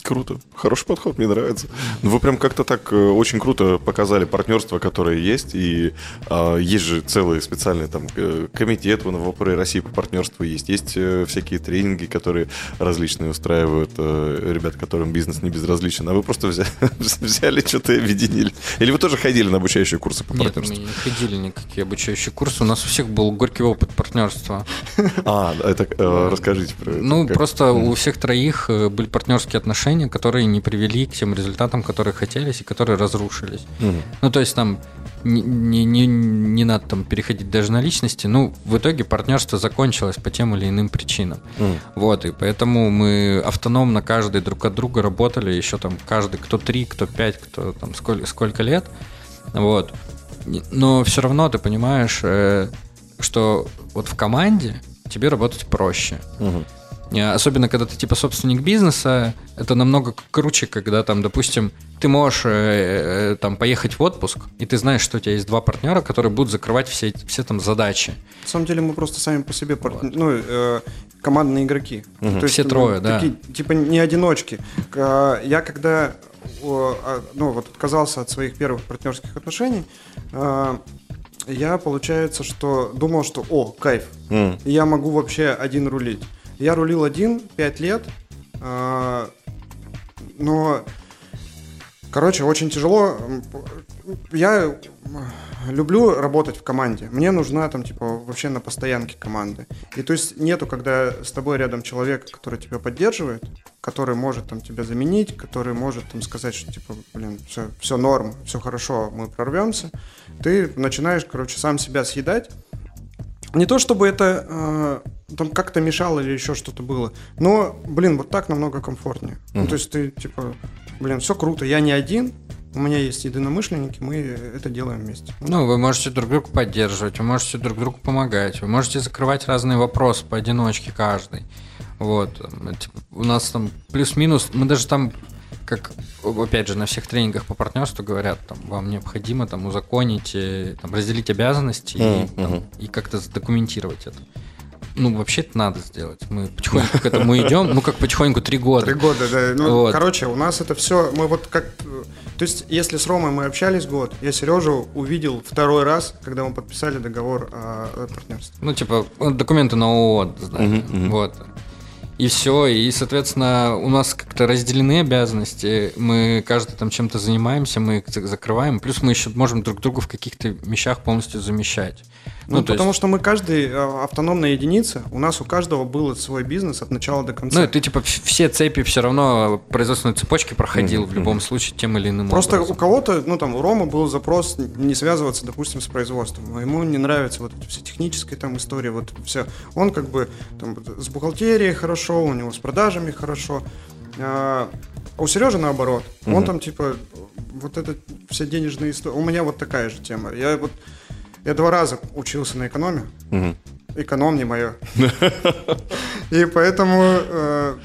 Круто. Хороший подход, мне нравится. Ну, Вы прям как-то так э, очень круто показали партнерство, которое есть. И а, есть же целый специальный там э, комитет в НВПР России по партнерству есть. Есть э, всякие тренинги, которые различные устраивают э, ребят, которым бизнес не безразличен. А вы просто взяли, взяли что-то и объединили. Или вы тоже ходили на обучающие курсы по Нет, мы партнерству? не ходили никакие обучающие курсы. У нас у всех был горький опыт партнерства. А, это э, расскажите про это. Ну, Как? просто у всех троих э, были партнерские отношения, которые не привели к тем результатам, которые хотелись и которые разрушились. Мгм. Ну, то есть там не, не, не, не надо там переходить даже на личности. Ну, в итоге партнерство закончилось по тем или иным причинам. Мгм. Вот, и поэтому мы автономно каждый друг от друга работали, еще там каждый, кто три, кто пять, кто там сколько, сколько лет. Вот. Но все равно ты понимаешь, э, что вот в команде тебе работать проще. Мгм. Э, Особенно, когда ты типа собственник бизнеса, это намного круче, когда там, допустим, ты можешь э, э, там поехать в отпуск, и ты знаешь, что у тебя есть два партнера, которые будут закрывать все, все там задачи. На самом деле мы просто сами по себе партн- ну, э, командные игроки. То Все мы трое, да. такие, Типа не одиночки. К- Я когда ну, вот отказался от своих первых партнерских отношений, э, я, получается, что думал, что, о, кайф, М. я могу вообще один рулить. Я рулил один пять лет, э, но, короче, очень тяжело. Я люблю работать в команде. Мне нужна там, типа, вообще на постоянке команды. И то есть нету, когда с тобой рядом человек, который тебя поддерживает, который может там тебя заменить, который может там сказать, что типа, блин, все, все норм, все хорошо, мы прорвемся. Ты начинаешь, короче, сам себя съедать. Не то чтобы это э, там как-то мешало или еще что-то было, но, блин, вот так намного комфортнее. Ну, то есть ты типа, блин, все круто, я не один, у меня есть единомышленники, мы это делаем вместе. Ну, вы можете друг друга поддерживать, вы можете друг другу помогать, вы можете закрывать разные вопросы поодиночке каждый. Вот. типа, У нас там плюс-минус, мы даже там, как, опять же, на всех тренингах по партнерству говорят, там, вам необходимо там узаконить, э, там, разделить обязанности и, Мгм, там, и как-то задокументировать это. Ну, вообще это надо сделать. Мы потихоньку к этому идем, ну, как потихоньку три года. Три года, да. Ну, Вот. короче, у нас это все, мы вот как... То есть, если с Ромой мы общались год, я Сережу увидел второй раз, когда мы подписали договор о, о партнерстве. Ну, типа, документы на ООО, Мгм, мгм. вот. И все, и, соответственно, у нас как-то разделены обязанности, мы каждый там чем-то занимаемся, мы закрываем, плюс мы еще можем друг друга в каких-то вещах полностью замещать. Ну, то потому есть- что мы каждый э, автономная единица, у нас у каждого был свой бизнес от начала до конца. Ну, ты типа все цепи все равно производственной цепочки проходил в любом случае тем или иным Просто образом. у кого-то, ну там, у Ромы был запрос не связываться, допустим, с производством. Ему не нравятся вот все технические там истории, вот все. Он как бы там с бухгалтерией хорошо, у него с продажами хорошо. А у Сережи наоборот. Он там типа вот это все денежные истории. У меня вот такая же тема. Я вот я два раза учился на экономе. Эконом не мое. И поэтому э,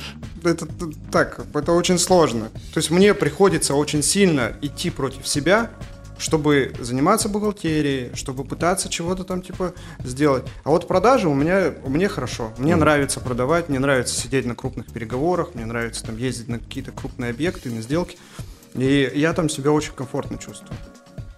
это так, это очень сложно. То есть мне приходится очень сильно идти против себя, чтобы заниматься бухгалтерией, чтобы пытаться чего-то там типа сделать. А вот продажи у меня, у меня хорошо. Мне нравится продавать, мне нравится сидеть на крупных переговорах, мне нравится там ездить на какие-то крупные объекты, на сделки. И я там себя очень комфортно чувствую.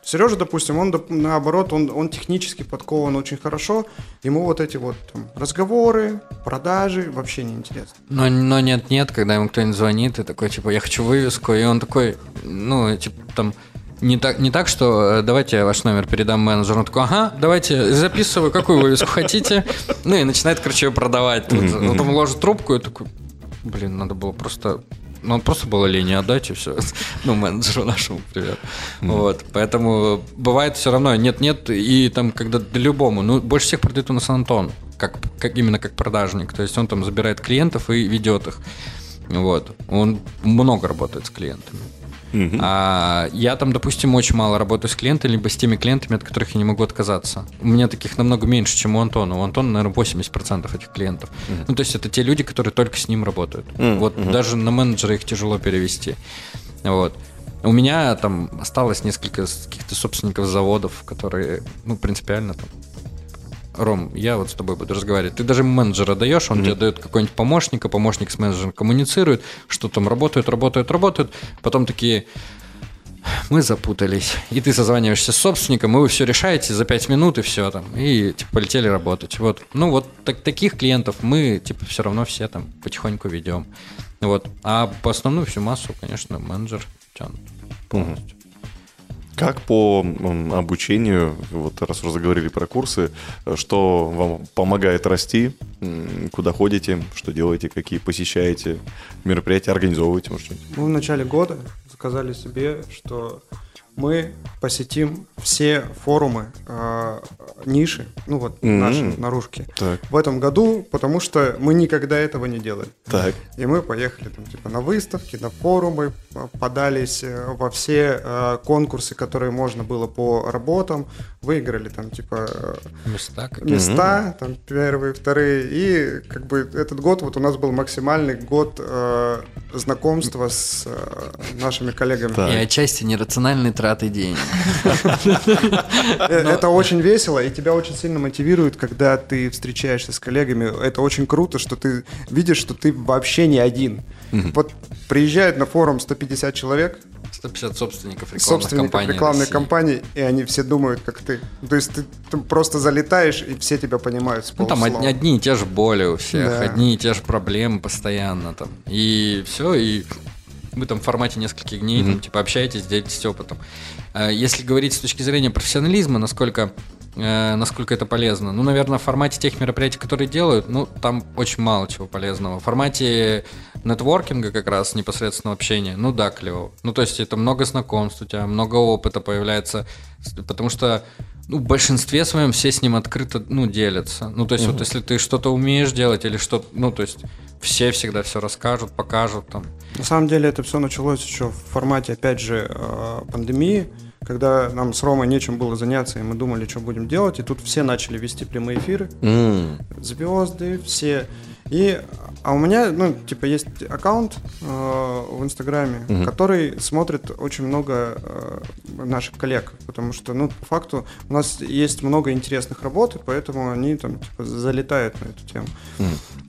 Сережа, допустим, он наоборот, он, он технически подкован очень хорошо. Ему вот эти вот там, разговоры, продажи вообще не интересно. Но, но нет, нет, когда ему кто-нибудь звонит, и такой, типа, я хочу вывеску, и он такой, ну, типа, там, не так, не так, что э, давайте я ваш номер передам менеджеру. Он такой, ага, давайте, записываю, какую вывеску хотите. Ну и начинает, короче, ее продавать. Тут, Потом ложит трубку и такой, блин, надо было просто... Ну, просто было лень отдать, и все. Ну, менеджеру нашему привет. Вот. Поэтому бывает все равно нет-нет, и там, когда да любому, ну, больше всех продает у нас Антон, как, как, именно как продажник. То есть он там забирает клиентов и ведет их. Вот. Он много работает с клиентами. А я там, допустим, очень мало работаю с клиентами, либо с теми клиентами, от которых я не могу отказаться. У меня таких намного меньше, чем у Антона. У Антона, наверное, 80% этих клиентов. Ну, то есть это те люди, которые только с ним работают. Вот даже на менеджера их тяжело перевести. Вот. У меня там осталось несколько каких-то собственников заводов, которые, ну, принципиально там Ром, я вот с тобой буду разговаривать. Ты даже менеджера даешь, он тебе дает какой-нибудь помощника, помощник с менеджером коммуницирует, что там работают, работают, работают. Потом такие, мы запутались. И ты созваниваешься с собственником, и вы все решаете за 5 минут, и все там. И типа полетели работать. Вот. Ну вот так- таких клиентов мы типа все равно все там потихоньку ведем. Вот. А по основную всю массу, конечно, менеджер тянут полностью. Как по обучению, вот раз уже заговорили про курсы, э, что вам помогает расти, куда ходите, что делаете, какие посещаете мероприятия, организовываете, может, что-нибудь? Мы в начале года сказали себе, что мы посетим все форумы э, ниши, ну вот Мгм. наши наружки, Так. в этом году, потому что мы никогда этого не делали. Так. И мы поехали там, типа, на выставки, на форумы, п- подались э, во все э, конкурсы, которые можно было по работам, выиграли там, типа, э, Места какие места, там, первые, вторые, и как бы этот год вот у нас был максимальный год э, знакомства с э, нашими коллегами. Так. И отчасти нерациональной траты денег. Э, Это очень весело, и тебя очень сильно мотивирует, когда ты встречаешься с коллегами. Это очень круто, что ты видишь, что ты вообще не один. Вот приезжает на форум 150 человек, 150 собственников рекламных собственников компаний. рекламной России. компании, и они все думают, как ты. То есть ты, ты просто залетаешь, и все тебя понимают с Ну, там одни, одни и те же боли у всех, Да. одни и те же проблемы постоянно там. И все, и вы там в формате нескольких дней там, типа общаетесь, делитесь опытом. А Если говорить с точки зрения профессионализма, насколько, э, насколько это полезно, ну, наверное, в формате тех мероприятий, которые делают, ну, там очень мало чего полезного. В формате нетворкинга как раз, непосредственного общения, ну да, клево. Ну, то есть это много знакомств у тебя, много опыта появляется, потому что ну, в большинстве своем все с ним открыто, ну, делятся. Ну, то есть, вот если ты что-то умеешь делать или что-то, ну, то есть, все всегда все расскажут, покажут там. На самом деле это все началось еще в формате, опять же, э, пандемии, когда нам с Ромой нечем было заняться, и мы думали, что будем делать, и тут все начали вести прямые эфиры, М, звезды, все. И, а у меня, ну, типа, есть аккаунт э, в Инстаграме, который смотрит очень много э, наших коллег, потому что, ну, по факту у нас есть много интересных работ, и поэтому они там, типа, залетают на эту тему.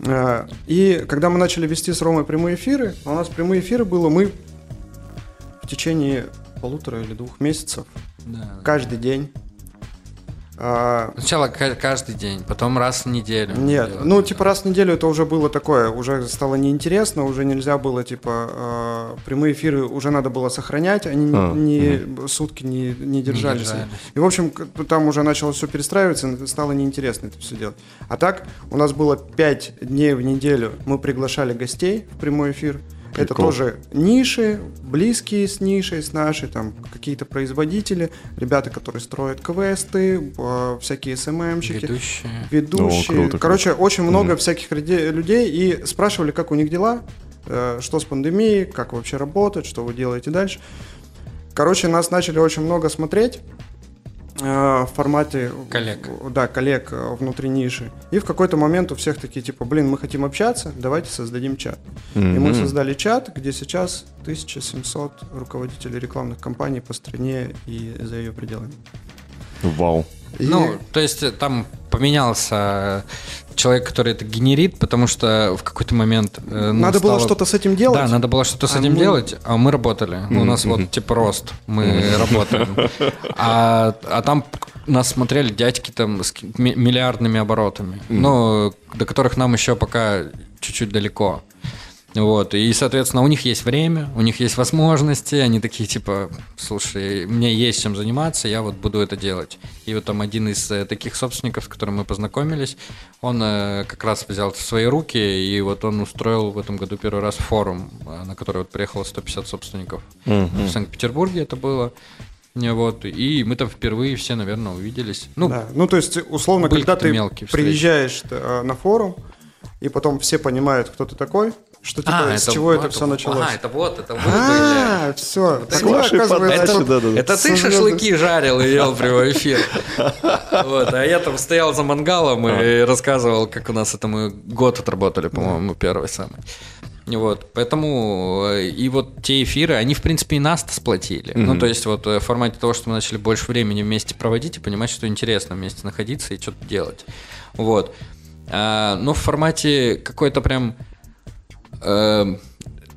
Э, И когда мы начали вести с Ромой прямые эфиры, у нас прямые эфиры было, мы в течение полутора или двух месяцев Да. каждый день А, Сначала ка- каждый день, потом раз в неделю. Нет, делать. ну типа раз в неделю это уже было такое, уже стало неинтересно, уже нельзя было типа э, прямые эфиры уже надо было сохранять, они не- А, не, сутки не, не держались. держались. И в общем там уже начало все перестраиваться, стало неинтересно это все делать. А так у нас было 5 дней в неделю, мы приглашали гостей в прямой эфир. Это Прикол. тоже ниши, близкие с нишей, с нашей, там какие-то производители, ребята, которые строят квесты, э, всякие СММщики Ведущие. ведущие. О, круто, Короче, очень много Мгм. всяких людей, и спрашивали, как у них дела, э, что с пандемией, как вообще работать, что вы делаете дальше. Короче, нас начали очень много смотреть в формате... Коллег. Да, коллег э, внутри ниши. И в какой-то момент у всех такие, типа, блин, мы хотим общаться, давайте создадим чат. И мы создали чат, где сейчас 1700 руководителей рекламных компаний по стране и за ее пределами. Вау. И- Ну, то есть э, там поменялся человек, который это генерит, потому что в какой-то момент... э, ну, надо было стало- что-то с этим делать. Да, надо было что-то с А этим мы- делать, а мы работали. У нас вот типа рост, мы работаем. А, а там нас смотрели дядьки там с миллиардными оборотами, ну, до которых нам еще пока чуть-чуть далеко. Вот, и, соответственно, у них есть время, у них есть возможности, они такие, типа, слушай, мне есть чем заниматься, я вот буду это делать. И вот там один из э, таких собственников, с которым мы познакомились, он э, как раз взял это в свои руки, и вот он устроил в этом году первый раз форум, э, на который вот приехало 150 собственников. В Санкт-Петербурге это было. Не, Вот, и мы там впервые все, наверное, увиделись. Ну, Да. ну, то есть, условно, когда ты приезжаешь на форум, и потом все понимают, кто ты такой, что типа, с чего это все началось. А, это вот, это вы были. А, все. Вот С вашей подачи, да-да-да. Это ты шашлыки жарил и вел прямой эфир. Вот, а я там стоял за мангалом и рассказывал, как у нас это мы год отработали, по-моему, первый самый. Вот, поэтому э, и вот те эфиры, они, в принципе, и нас-то сплотили. Ну, то есть, вот э, в формате того, что мы начали больше времени вместе проводить и понимать, что интересно вместе находиться и что-то делать. Вот. А, но в формате какой-то прям э,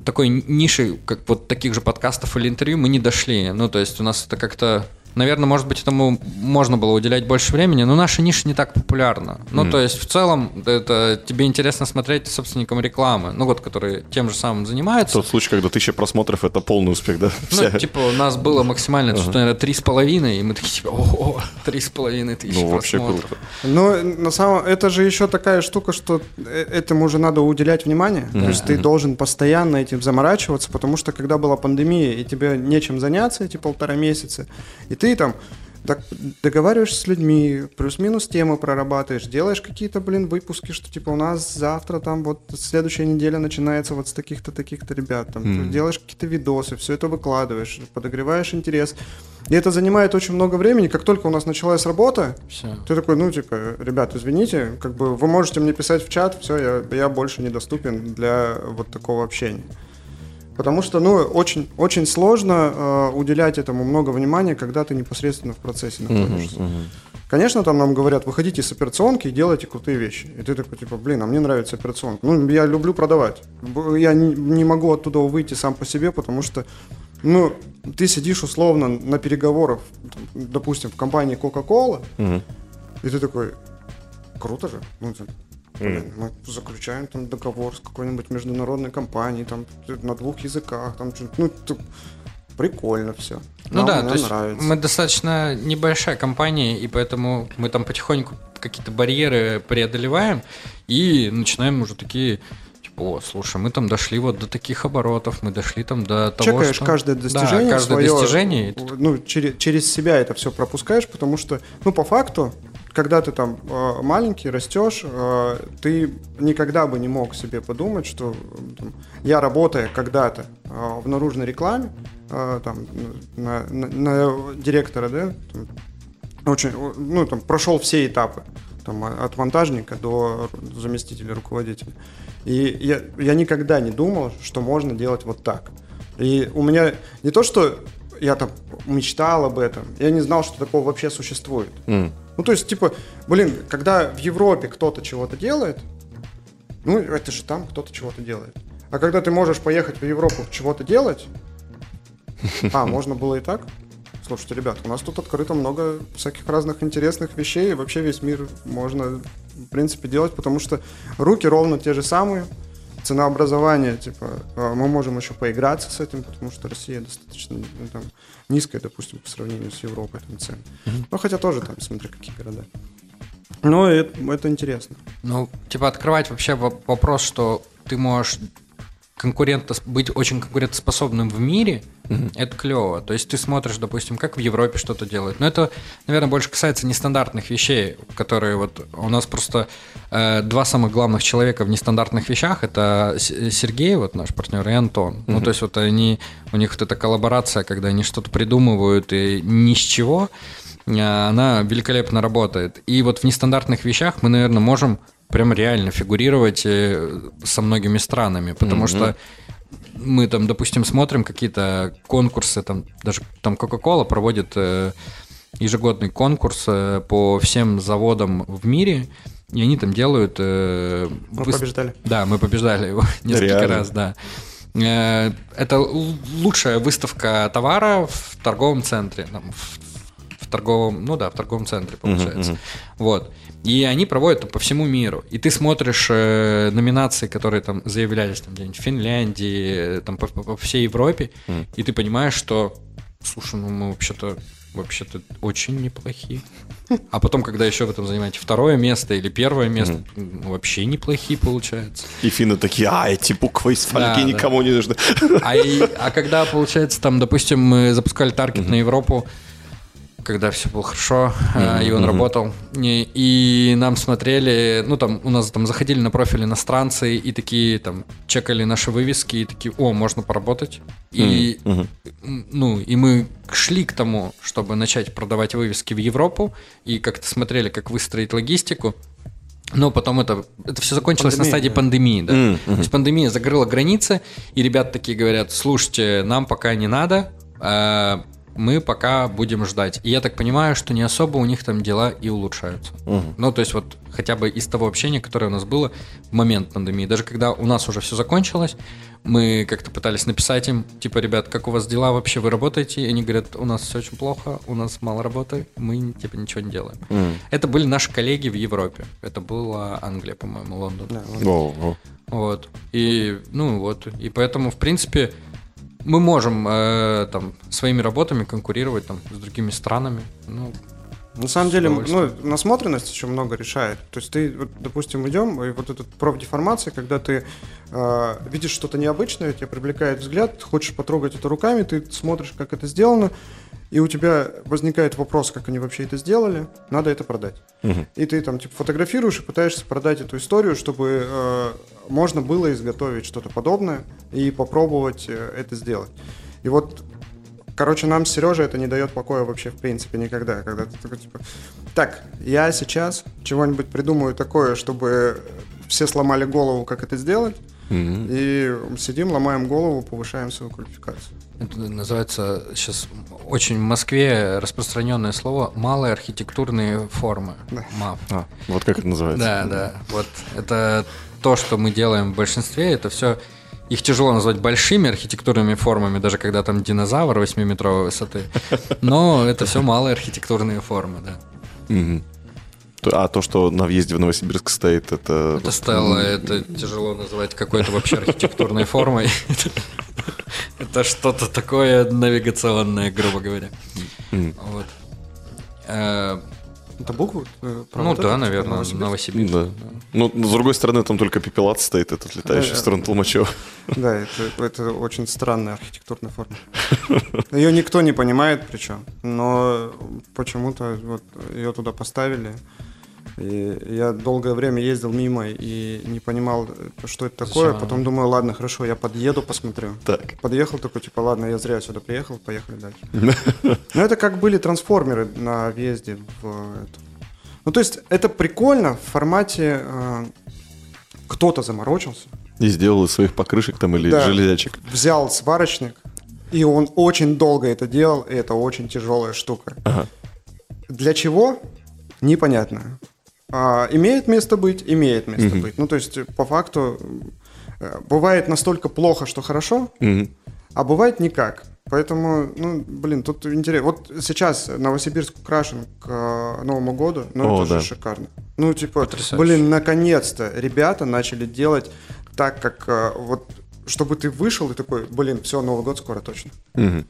такой ниши, как вот таких же подкастов или интервью, мы не дошли. Ну, то есть у нас это как-то... Наверное, может быть, этому можно было уделять больше времени, но наша ниша не так популярна. Ну, то есть, в целом, это тебе интересно смотреть собственникам рекламы, ну, вот, которые тем же самым занимаются. Тот случай, когда тысяча просмотров, это полный успех, да? Ну, типа, у нас было максимально, что, наверное, три с половиной, и мы такие, типа, ого, три с половиной тысячи Ну, вообще просмотров. круто. Но на самом это же еще такая штука, что э- этому же надо уделять внимание. То есть ты должен постоянно этим заморачиваться, потому что когда была пандемия, и тебе нечем заняться эти полтора месяца, и ты там так договариваешься с людьми, плюс-минус темы прорабатываешь, делаешь какие-то, блин, выпуски, что типа у нас завтра там вот следующая неделя начинается вот с таких-то, таких-то ребят, там, ты делаешь какие-то видосы, все это выкладываешь, подогреваешь интерес. И это занимает очень много времени. Как только у нас началась работа, Всё. ты такой, ну, типа, ребят, извините, как бы вы можете мне писать в чат, все, я, я больше недоступен для вот такого общения. Потому что, ну, очень, очень сложно э, уделять этому много внимания, когда ты непосредственно в процессе находишься. Конечно, там нам говорят, выходите с операционки и делайте крутые вещи. И ты такой, типа, блин, а мне нравится операционка. Ну, я люблю продавать. Я не, не могу оттуда выйти сам по себе, потому что, ну, ты сидишь условно на переговорах, допустим, в компании Coca-Cola, и ты такой, круто же. Ну, блин, мы заключаем там договор с какой-нибудь международной компанией, там на двух языках, там ну, прикольно все. Ну да, мне то есть нравится. мы достаточно небольшая компания, и поэтому мы там потихоньку какие-то барьеры преодолеваем и начинаем уже такие типа, о, слушай, мы там дошли вот до таких оборотов, мы дошли там до того, Чекаешь что... каждое Да, достижение каждое своё, достижение. ну, через, через себя это все пропускаешь, потому что, ну, по факту, когда ты там э, маленький, растешь, э, ты никогда бы не мог себе подумать, что там, я работая когда-то э, в наружной рекламе, там, на, на- на директора, да, там, очень, ну, там, прошел все этапы, там, а- от монтажника до заместителя руководителя. И я, я никогда не думал, что можно делать вот так. И у меня не то, что я там мечтал об этом, я не знал, что такого вообще существует. Ну, то есть, типа, блин, когда в Европе кто-то чего-то делает, ну, это же там кто-то чего-то делает. А когда ты можешь поехать в Европу чего-то делать, а, можно было и так? слушайте, ребят, у нас тут открыто много всяких разных интересных вещей, и вообще весь мир можно, в принципе, делать, потому что руки ровно те же самые, ценообразование, типа, э, мы можем еще поиграться с этим, потому что Россия достаточно ну, там, низкая, допустим, по сравнению с Европой там цены. Ну, хотя тоже там, смотри, какие города. Но это, это интересно. Ну, типа открывать вообще воп- вопрос, что ты можешь конкурента быть очень конкурентоспособным в мире, это клево. То есть ты смотришь, допустим, как в Европе что-то делают. Но это, наверное, больше касается нестандартных вещей, которые вот у нас просто э, два самых главных человека в нестандартных вещах это Сергей, вот наш партнер, и Антон. Ну, то есть вот они, у них вот эта коллаборация, когда они что-то придумывают и ни с чего, она великолепно работает. И вот в нестандартных вещах мы, наверное, можем прям реально фигурировать э, со многими странами, потому что мы там, допустим, смотрим какие-то конкурсы, там даже там Coca-Cola проводит э, ежегодный конкурс э, по всем заводам в мире, и они там делают... э, Мы выс- побеждали. Да, мы побеждали его несколько Реально? раз, да. Э, Это лучшая выставка товара в торговом центре. там, в, в торговом, ну да, в торговом центре получается. Вот. И они проводят там по всему миру. И ты смотришь э, номинации, которые там заявлялись там где-нибудь в Финляндии, э, там по, по- всей Европе, и ты понимаешь, что, слушай, ну мы вообще-то вообще-то очень неплохие. А потом, когда еще в этом занимаете второе место или первое место, ну, вообще неплохие получается. И финны такие, а, эти буквы из фольги Да, да. никому не нужны. А, и- а когда, получается, там, допустим, мы запускали таргет на Европу, когда все было хорошо, а, и он работал, и, и нам смотрели, ну, там, у нас там заходили на профиль иностранцы и такие, там, чекали наши вывески и такие, о, можно поработать. И, м, ну, и мы шли к тому, чтобы начать продавать вывески в Европу, и как-то смотрели, как выстроить логистику, но потом это, это все закончилось на Пандемия, стадии да. пандемии, да. То есть пандемия закрыла границы, и ребята такие говорят, слушайте, нам пока не надо, э, мы пока будем ждать. И я так понимаю, что не особо у них там дела и улучшаются. Ну, то есть вот хотя бы из того общения, которое у нас было в момент пандемии, даже когда у нас уже все закончилось, мы как-то пытались написать им, типа, ребят, как у вас дела вообще, вы работаете? И они говорят, у нас все очень плохо, у нас мало работы, мы типа ничего не делаем. Это были наши коллеги в Европе. Это была Англия, по-моему, Лондон. О, о. Вот. И, ну вот. И поэтому, в принципе, мы можем э, там своими работами конкурировать там с другими странами. Ну, На самом деле, ну, насмотренность еще много решает. То есть ты, вот, допустим, идем, и вот этот профдеформация, когда ты э, видишь что-то необычное, тебя привлекает взгляд, хочешь потрогать это руками, ты смотришь, как это сделано, и у тебя возникает вопрос, как они вообще это сделали, надо это продать. И ты там типа фотографируешь и пытаешься продать эту историю, чтобы э, можно было изготовить что-то подобное и попробовать э, это сделать. И вот Короче, нам с Сережей это не дает покоя вообще в принципе никогда. Когда ты такой, типа, так, я сейчас чего-нибудь придумаю такое, чтобы все сломали голову, как это сделать, и сидим, ломаем голову, повышаем свою квалификацию. это называется сейчас очень в Москве распространенное слово малые архитектурные формы. МАФ. А, вот как это называется. Да, да. Вот это то, что мы делаем в большинстве, это все. Их тяжело назвать большими архитектурными формами, даже когда там динозавр 8-метровой высоты. Но это все малые архитектурные формы, да. А то, что на въезде в Новосибирск стоит, это... Это стало, это тяжело называть какой-то вообще архитектурной формой. Это что-то такое навигационное, грубо говоря. Вот. Это буквы? э, про Ну вот да, это, наверное, Новосибирск? Новосибирск. Да. Ну, с другой стороны, там только пепелац стоит, этот летающий в сторону Толмачева. Да, это, это очень странная архитектурная форма. Ее никто не понимает, причем, но почему-то вот ее туда поставили. И я долгое время ездил мимо и не понимал, что это такое. Зачем? Потом думаю, ладно, хорошо, я подъеду, посмотрю. Так. Подъехал такой, типа, ладно, я зря сюда приехал, поехали дальше. Ну, это как были трансформеры на въезде в эту. Ну, то есть, это прикольно в формате э, кто-то заморочился, И сделал из своих покрышек там или Да. железячек. взял сварочник, и он очень долго это делал, и это очень тяжелая штука. Для чего? Непонятно. А, имеет место быть? Имеет место быть. Ну, то есть, по факту, э, бывает настолько плохо, что хорошо, Мгм. а бывает никак. Поэтому, ну, блин, тут интересно. Вот сейчас Новосибирск украшен к э, Новому году, ну, О, это да. же шикарно. Ну, типа, Потрясающе. блин, наконец-то ребята начали делать так, как э, вот, чтобы ты вышел и такой, блин, все, Новый год скоро точно. Мгм.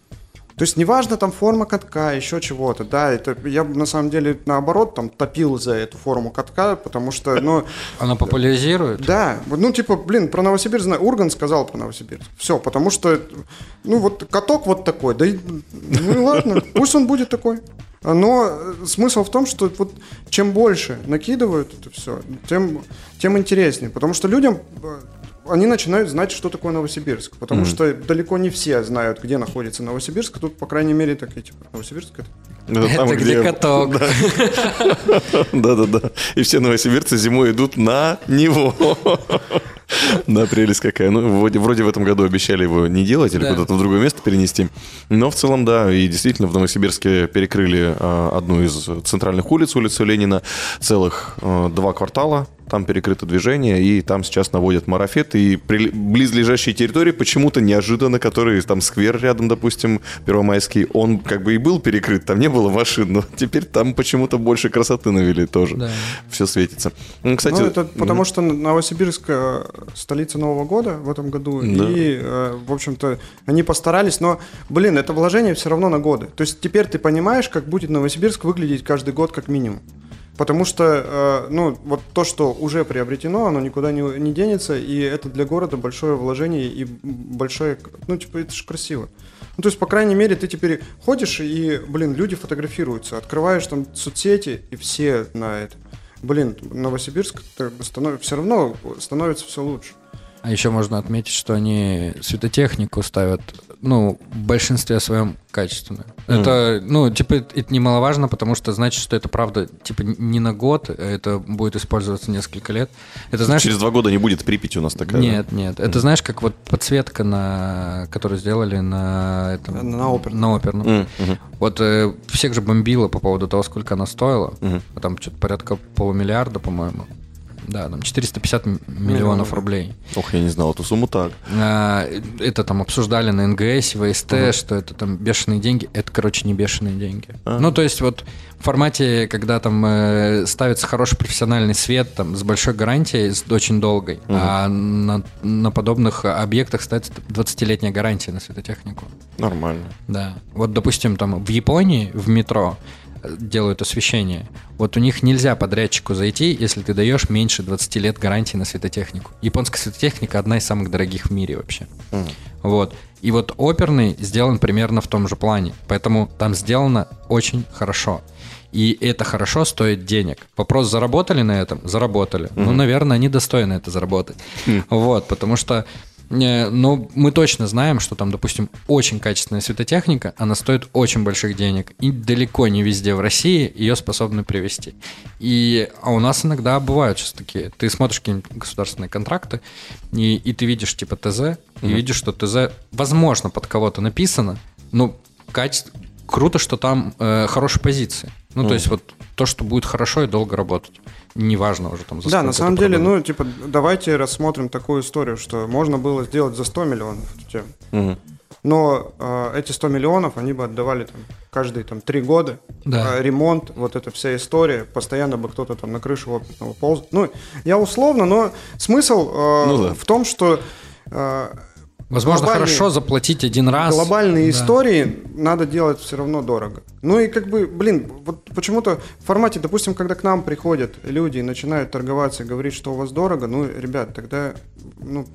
То есть неважно там форма катка, еще чего-то, да, это я на самом деле наоборот там топил за эту форму катка, потому что, ну, Она популяризирует. да, ну типа, блин, про Новосибирск, знаю, Урган сказал про Новосибирск, все, потому что, ну вот каток вот такой, да, и, ну ладно, пусть он будет такой. Но э, смысл в том, что вот чем больше накидывают это все, тем, тем интереснее, потому что людям э, они начинают знать, что такое Новосибирск. Потому что далеко не все знают, где находится Новосибирск. Тут, по крайней мере, такие, типа, Новосибирск это Это там, Это где каток. Да-да-да. И все новосибирцы зимой идут на него. Да, прелесть какая. Ну, вроде, вроде в этом году обещали его не делать или Да. куда-то в другое место перенести. Но в целом, да, и действительно в Новосибирске перекрыли а, одну из центральных улиц, улицу Ленина, целых а, два квартала. Там перекрыто движение, и там сейчас наводят марафет. И при близлежащей территории почему-то неожиданно, который там сквер рядом, допустим, Первомайский, он как бы и был перекрыт, там не было машин, но теперь там почему-то больше красоты навели тоже. Да. Все светится. Ну, кстати, ну, это потому что Новосибирск э, столица Нового года в этом году. Да. И, э, в общем-то, они постарались. Но, блин, это вложение все равно на годы. То есть теперь ты понимаешь, как будет Новосибирск выглядеть каждый год как минимум. Потому что, э, ну, вот то, что уже приобретено, оно никуда не, не денется, и это для города большое вложение и большое, ну, типа, это же красиво. Ну, то есть, по крайней мере, ты теперь ходишь, и, блин, люди фотографируются, открываешь там соцсети, и все на это. Блин, Новосибирск все равно становится все лучше. А еще можно отметить, что они светотехнику ставят, ну, в большинстве своем качественно. Это, ну, типа, это немаловажно, потому что значит, что это правда, типа, не на год, это будет использоваться несколько лет. Это знаешь... через два года не будет Припять у нас такая. Нет, нет. Это знаешь, как вот подсветка, на, которую сделали на этом... На оперном. На оперном. М, мгм. Вот э, всех же бомбило по поводу того, сколько она стоила. А Там что-то порядка полумиллиарда, по-моему. Да, там 450 м- миллионов рублей. Ох, я не знал эту сумму так. А, Это там обсуждали на НГС, ВСТ, что это там бешеные деньги. Это, короче, не бешеные деньги. А. Ну, то есть вот в формате, когда там э, ставится хороший профессиональный свет там, с большой гарантией, с очень долгой, а на, на подобных объектах ставится 20-летняя гарантия на светотехнику. Нормально. Да. Вот, допустим, там в Японии, в метро делают освещение. Вот у них нельзя подрядчику зайти, если ты даешь меньше 20 лет гарантии на светотехнику. Японская светотехника одна из самых дорогих в мире вообще. Вот. И вот оперный сделан примерно в том же плане. Поэтому там сделано очень хорошо. И это хорошо стоит денег. Вопрос, заработали на этом? Заработали. Ну, наверное, они достойны это заработать. Вот, потому что э, ну, мы точно знаем, что там, допустим, очень качественная светотехника, она стоит очень больших денег. И далеко не везде в России ее способны привести. И, а у нас иногда бывают сейчас такие. Ты смотришь какие-нибудь государственные контракты, и, и ты видишь типа ТЗ, и видишь, что ТЗ, возможно, под кого-то написано, но качество... Круто, что там э, хорошие позиции. Ну, то есть вот то, что будет хорошо и долго работать. Неважно уже там за Да, на это самом деле, продано. ну, типа, давайте рассмотрим такую историю, что можно было сделать за 100 миллионов. Мгм. Но э, эти 100 миллионов они бы отдавали там каждые там три года. Да. А ремонт, вот эта вся история, постоянно бы кто-то там на крышу опытного полз. Ну, я условно, но смысл э, Ну да. в том, что э, Возможно, глобальные- хорошо заплатить один раз. глобальные Да. истории надо делать все равно дорого. Ну и как бы, блин, вот почему-то в формате, допустим, когда к нам приходят люди и начинают торговаться и говорить, что у вас дорого, ну, ребят, тогда, ну,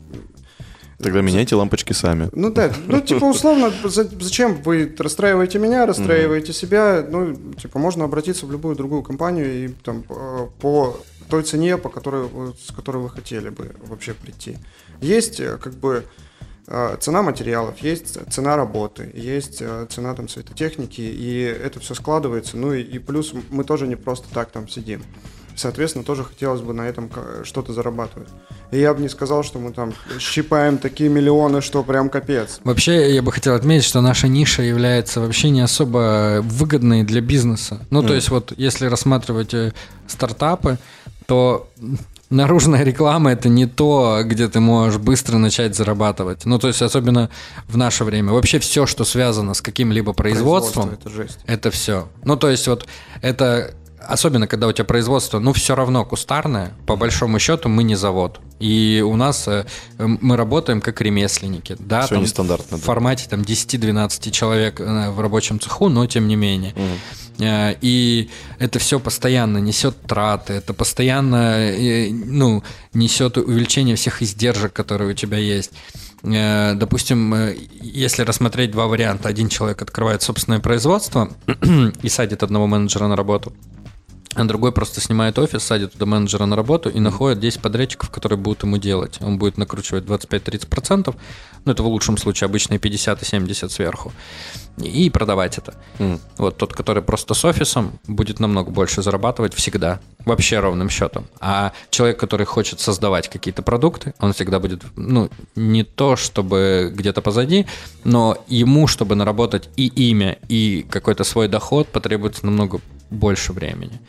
Тогда меняйте лампочки сами. ну да, ну типа условно, за- зачем вы расстраиваете меня, расстраиваете себя, ну типа можно обратиться в любую другую компанию и там э, по той цене, по которой, вы- с которой вы хотели бы вообще прийти. Есть э, как бы цена материалов, есть цена работы, есть э, цена там светотехники, и это все складывается. Ну и, и плюс мы тоже не просто так там сидим. Соответственно, тоже хотелось бы на этом что-то зарабатывать. И я бы не сказал, что мы там щипаем такие миллионы, что прям капец. Вообще, я бы хотел отметить, что наша ниша является вообще не особо выгодной для бизнеса. Ну, то есть, вот если рассматривать э, стартапы, то наружная реклама это не то, где ты можешь быстро начать зарабатывать. Ну, то есть, особенно в наше время. Вообще все, что связано с каким-либо производством, Производство это жесть. это все. Ну, то есть, вот это особенно когда у тебя производство, ну, все равно кустарное, по большому счету мы не завод. И у нас э, мы работаем как ремесленники. Да, Всё там нестандартно, В да. формате там 10-12 человек э, в рабочем цеху, но тем не менее. Э, И это все постоянно несет траты, это постоянно ну, несет увеличение всех издержек, которые у тебя есть. Допустим, если рассмотреть два варианта, один человек открывает собственное производство и садит одного менеджера на работу, а другой просто снимает офис, садит туда менеджера на работу и находит 10 подрядчиков, которые будут ему делать. Он будет накручивать 25-30%, ну это в лучшем случае обычные 50 и 70 сверху, и продавать это. Вот тот, который просто с офисом, будет намного больше зарабатывать всегда, вообще ровным счетом. А человек, который хочет создавать какие-то продукты, он всегда будет, ну, не то чтобы где-то позади, но ему, чтобы наработать и имя, и какой-то свой доход, потребуется намного больше времени.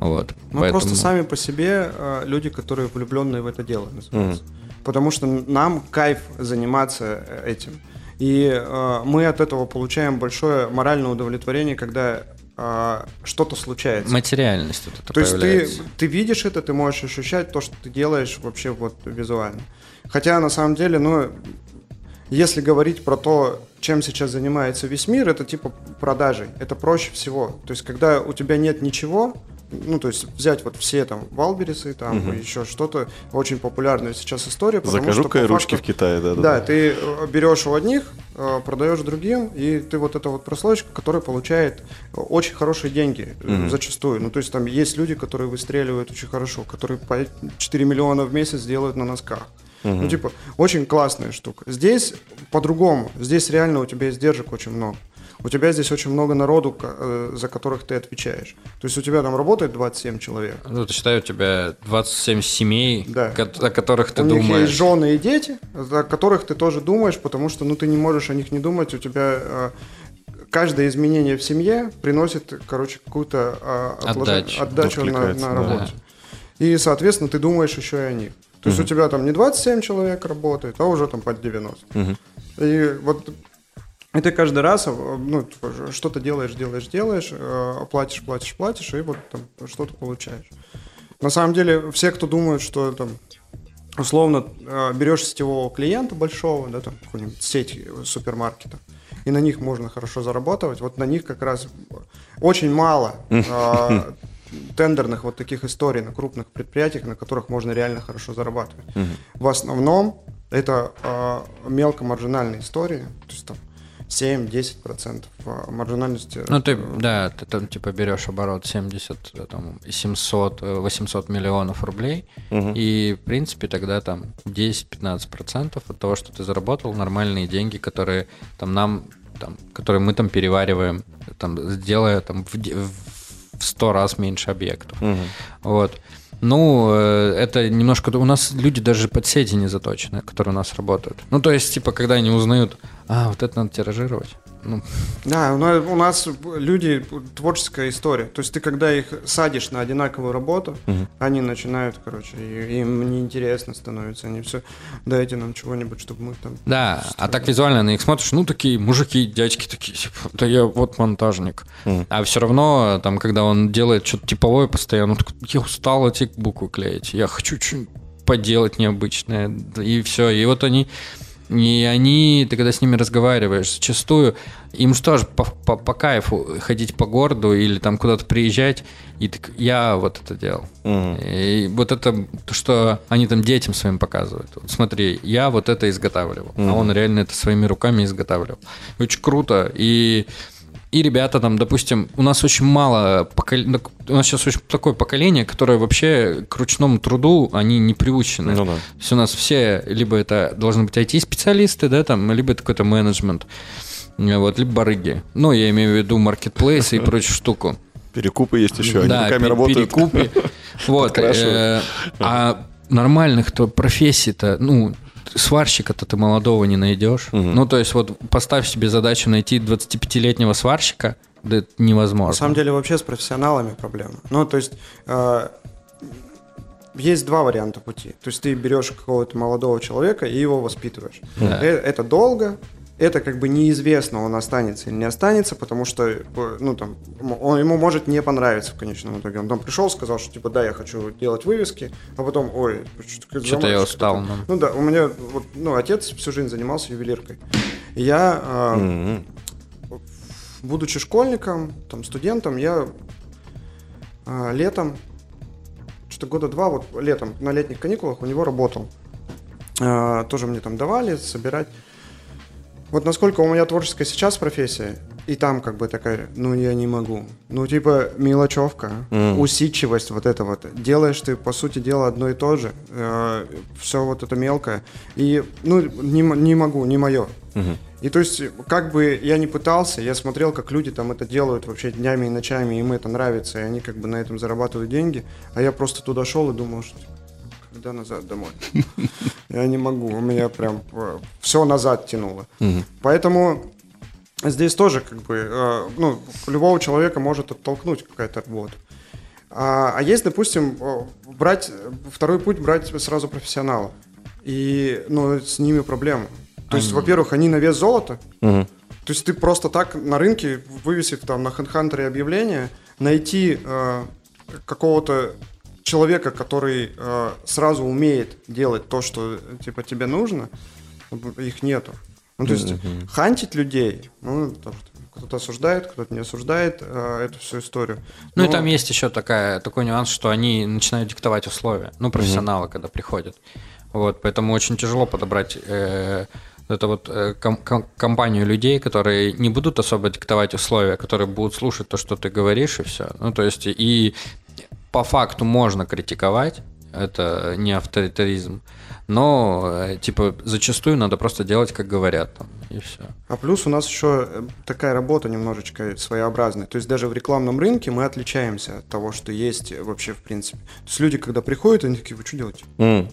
Вот. Ну, Поэтому- просто сами по себе э, люди, которые влюбленные в это дело, называется. Потому что нам кайф заниматься э, этим. И э, мы от этого получаем большое моральное удовлетворение, когда э, что-то случается. Материальность вот это То есть ты, ты видишь это, ты можешь ощущать то, что ты делаешь вообще вот визуально. Хотя на самом деле, ну, если говорить про то, чем сейчас занимается весь мир, это типа продажей. Это проще всего. То есть когда у тебя нет ничего, ну, то есть взять вот все там Валберисы, там и еще что-то, очень популярная сейчас история. потому что Закажу-ка ручки в Китае, да, да. да, ты э, берешь у одних, э, продаешь другим, и ты вот эта вот прослойка, которая получает очень хорошие деньги э, зачастую. Ну, то есть там есть люди, которые выстреливают очень хорошо, которые по 4 миллиона в месяц делают на носках. Ну, типа, очень классная штука. Здесь по-другому. Здесь реально у тебя издержек очень много. У тебя здесь очень много народу, э, за которых ты отвечаешь. То есть у тебя там работает 27 человек. Ну, ты считай, у тебя 27 семей, Да. ко- о которых ты у них думаешь. есть жены и дети, о которых ты тоже думаешь, потому что ну, ты не можешь о них не думать. У тебя э, каждое изменение в семье приносит, короче, какую-то э, отложа- Отдачу. отдачу на, на да. работе. И, соответственно, ты думаешь еще и о них. То есть у тебя там не 27 человек работает, а уже там под 90. И вот и ты каждый раз э, ну, типа, что-то делаешь, делаешь, делаешь, э, платишь, платишь, платишь, и вот там что-то получаешь. На самом деле, все, кто думают, что там условно э, берешь сетевого клиента большого, да, там какую-нибудь сеть супермаркетов, и на них можно хорошо зарабатывать, вот на них как раз очень мало тендерных вот таких историй на крупных предприятиях, на которых можно реально хорошо зарабатывать. В основном это э, мелкомаржинальные истории, то есть там 7-10% э, маржинальности. Ну, ты, да, ты там, типа, берешь оборот 70, э, там, 700, э, 800 миллионов рублей, и, в принципе, тогда там 10-15% от того, что ты заработал, нормальные деньги, которые там нам, там, которые мы там перевариваем, там, сделая там в, де- в 100 раз меньше объектов. Вот. Ну, э, это немножко... У нас люди даже под сети не заточены, которые у нас работают. Ну, то есть, типа, когда они узнают, а, вот это надо тиражировать. Ну, Да, у нас, люди творческая история. То есть ты когда их садишь на одинаковую работу, они начинают, короче, и- им неинтересно становится. Они все, дайте нам чего-нибудь, чтобы мы там... Да, а так визуально на них смотришь, ну, такие мужики, дядьки такие, типа, да я вот монтажник. А все равно, там, когда он делает что-то типовое постоянно, такой, я устал эти буквы клеить, я хочу что-нибудь поделать необычное, Да и все. И вот они, и они, ты когда с ними разговариваешь, зачастую, им что же по, по- по кайфу ходить по городу или там куда-то приезжать, и так, я вот это делал. И вот это, то, что они там детям своим показывают. Вот смотри, я вот это изготавливал, а он реально это своими руками изготавливал. Очень круто. И и ребята там, допустим, у нас очень мало покол- ну, у нас сейчас очень такое поколение, которое вообще к ручному труду они не приучены. Ну да. То есть у нас все либо это должны быть IT-специалисты, да, там, либо это какой-то менеджмент, э, вот, либо барыги. Ну, я имею в виду маркетплейсы и прочую штуку. Перекупы есть еще, они Да, руками работают. перекупы. Вот. Э, А нормальных-то профессий-то, ну, сварщика-то ты молодого не найдешь. Ну, то есть вот поставь себе задачу найти 25-летнего сварщика, да это невозможно. На самом деле вообще с профессионалами проблема. Ну, то есть э, есть два варианта пути. То есть ты берешь какого-то молодого человека и его воспитываешь. Да. Э, Это долго, это как бы неизвестно, он останется или не останется, потому что, э, ну, там, он, ему может не понравиться в конечном итоге. Он там пришел, сказал, что, типа, да, я хочу делать вывески, а потом, ой, что-то, Что-то я устал, такая». ну. Ну да, у меня, вот, ну, отец всю жизнь занимался ювелиркой. И я, а, М. будучи школьником, там, студентом, я а, летом, что-то года два, вот летом, на летних каникулах у него работал. А, тоже мне там давали собирать. Вот насколько у меня творческая сейчас профессия, и там как бы такая, ну я не могу. Ну типа мелочевка, Мгм. усидчивость вот это вот. Делаешь ты, по сути дела, одно и то же. все вот это мелкое. И, ну, не, не могу, не мое. Мгм. И то есть, как бы я ни пытался, я смотрел, как люди там это делают вообще днями и ночами, им это нравится, и они как бы на этом зарабатывают деньги, а я просто туда шел и думал, что когда назад домой? Я не могу, у меня прям все назад тянуло. Поэтому здесь тоже как бы, э, ну, любого человека может оттолкнуть какая-то работа. А, а есть, допустим, э, брать, второй путь брать сразу профессионалов. И, ну, с ними проблема. То есть, во-первых, они на вес золота, то есть ты просто так на рынке, вывесив там на HeadHunter объявление, найти э, какого-то человека, который э, сразу умеет делать то, что типа тебе нужно, их нету. Ну, то есть хантить людей, ну, там, кто-то осуждает, кто-то не осуждает э, эту всю историю. Ну и Но- там есть еще такая, такой нюанс, что они начинают диктовать условия. Ну, профессионалы, когда приходят. Вот, поэтому очень тяжело подобрать э, это вот э, ком- ком- компанию людей, которые не будут особо диктовать условия, которые будут слушать то, что ты говоришь, и все. Ну, то есть, и по факту можно критиковать, это не авторитаризм, но, э, типа, зачастую надо просто делать, как говорят там, и все. А плюс у нас еще э, такая работа немножечко своеобразная. То есть даже в рекламном рынке мы отличаемся от того, что есть вообще в принципе. То есть люди, когда приходят, они такие, вы что делаете? М.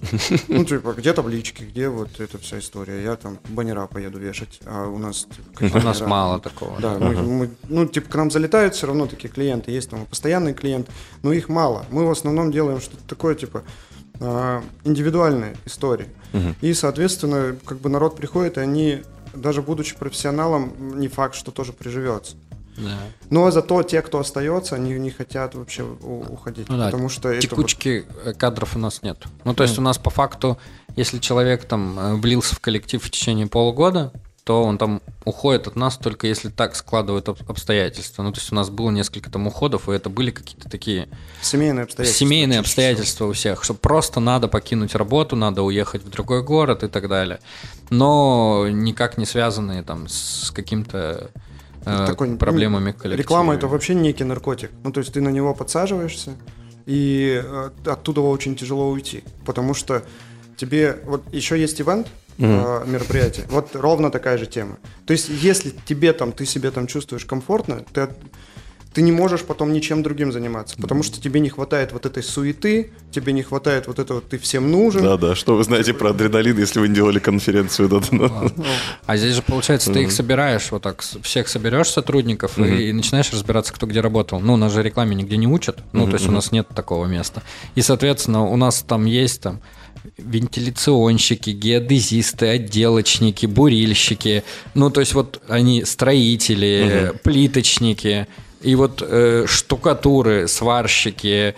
Ну, типа, где таблички, где вот эта вся история? Я там баннера поеду вешать, а у нас... типа, У нас мало такого. Да, мы- мы- ну, типа, к нам залетают все равно такие клиенты, есть там постоянные клиенты, но их мало. Мы в основном делаем что-то такое, типа, индивидуальные истории. И, соответственно, как бы народ приходит, и они, даже будучи профессионалом, не факт, что тоже приживется. Да. Но зато те, кто остается, они не хотят вообще у- уходить, Ну да, потому что это вот- Текучки э, кадров у нас нет. Ну, то есть у нас по факту, если человек там э, влился в коллектив в течение полугода, то он там уходит от нас только если так складывают об- обстоятельства. Ну, то есть у нас было несколько там уходов, и это были какие-то такие семейные обстоятельства. семейные обстоятельства у всех, что просто надо покинуть работу, надо уехать в другой город и так далее. Но никак не связанные там с каким-то э, Такой, проблемами ну, коллектива. Реклама это вообще некий наркотик. Ну, то есть ты на него подсаживаешься, и э, оттуда очень тяжело уйти. Потому что тебе... Вот еще есть ивент, э, мероприятие. Вот ровно такая же тема. То есть если тебе там, ты себе там чувствуешь комфортно, ты, ты не можешь потом ничем другим заниматься. Потому что тебе не хватает вот этой суеты, тебе не хватает вот этого «ты всем нужен». Да-да, что вы знаете про адреналин, если вы не делали конференцию? да, да. А здесь же, получается, ты их собираешь, вот так, всех соберешь сотрудников и, и начинаешь разбираться, кто где работал. Ну, у нас же рекламе нигде не учат, ну, то есть у нас нет такого места. И, соответственно, у нас там есть там вентиляционщики, геодезисты, отделочники, бурильщики, ну, то есть вот они строители, плиточники, и вот э, штукатуры, сварщики,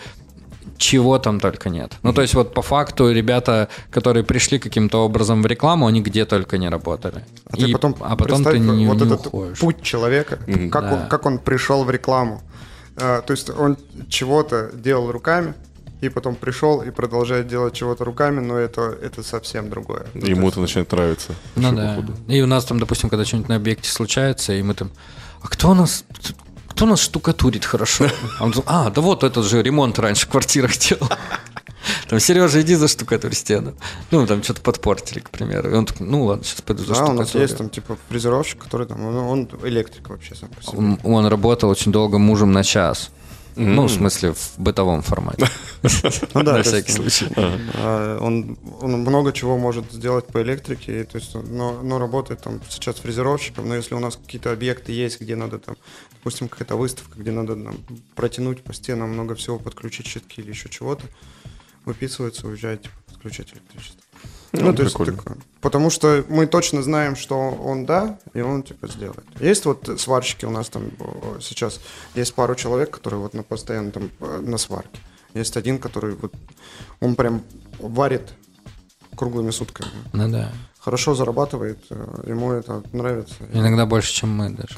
чего там только нет. Ну, то есть вот по факту ребята, которые пришли каким-то образом в рекламу, они где только не работали. А ты И- потом, а потом ты не, вот не этот уходишь. путь человека, как, Да. он, как он пришел в рекламу. А, то есть он чего-то делал руками, и потом пришел и продолжает делать чего-то руками, но это, это совсем другое. Ну, Ему это начинает нравиться. Ну да. походу. И у нас там, допустим, когда что-нибудь на объекте случается, и мы там, а кто у нас, кто у нас штукатурит хорошо? А, он а, да вот этот же ремонт раньше в квартирах делал. Там, Сережа, иди за штукатурь стену. Ну, там что-то подпортили, к примеру. И он такой, ну ладно, сейчас пойду за Да, у нас есть там типа фрезеровщик, который там, он, он электрик вообще сам по себе. Он, он работал очень долго мужем на час. Ну, в смысле, в бытовом формате. Ну да, На всякий есть, случай. а, Он, много чего может сделать по электрике, то есть, но, работает там сейчас фрезеровщиком, но если у нас какие-то объекты есть, где надо там, допустим, какая-то выставка, где надо протянуть по стенам много всего, подключить щитки или еще чего-то, выписывается, уезжает, подключать электричество. Ну, Ну, то есть такое. Потому что мы точно знаем, что он да, и он типа сделает. Есть вот сварщики у нас там сейчас, есть пару человек, которые вот на постоянно там э, на сварке. Есть один, который вот, он прям варит круглыми сутками. Ну да. Хорошо зарабатывает, э, ему это нравится. Иногда больше, чем мы даже.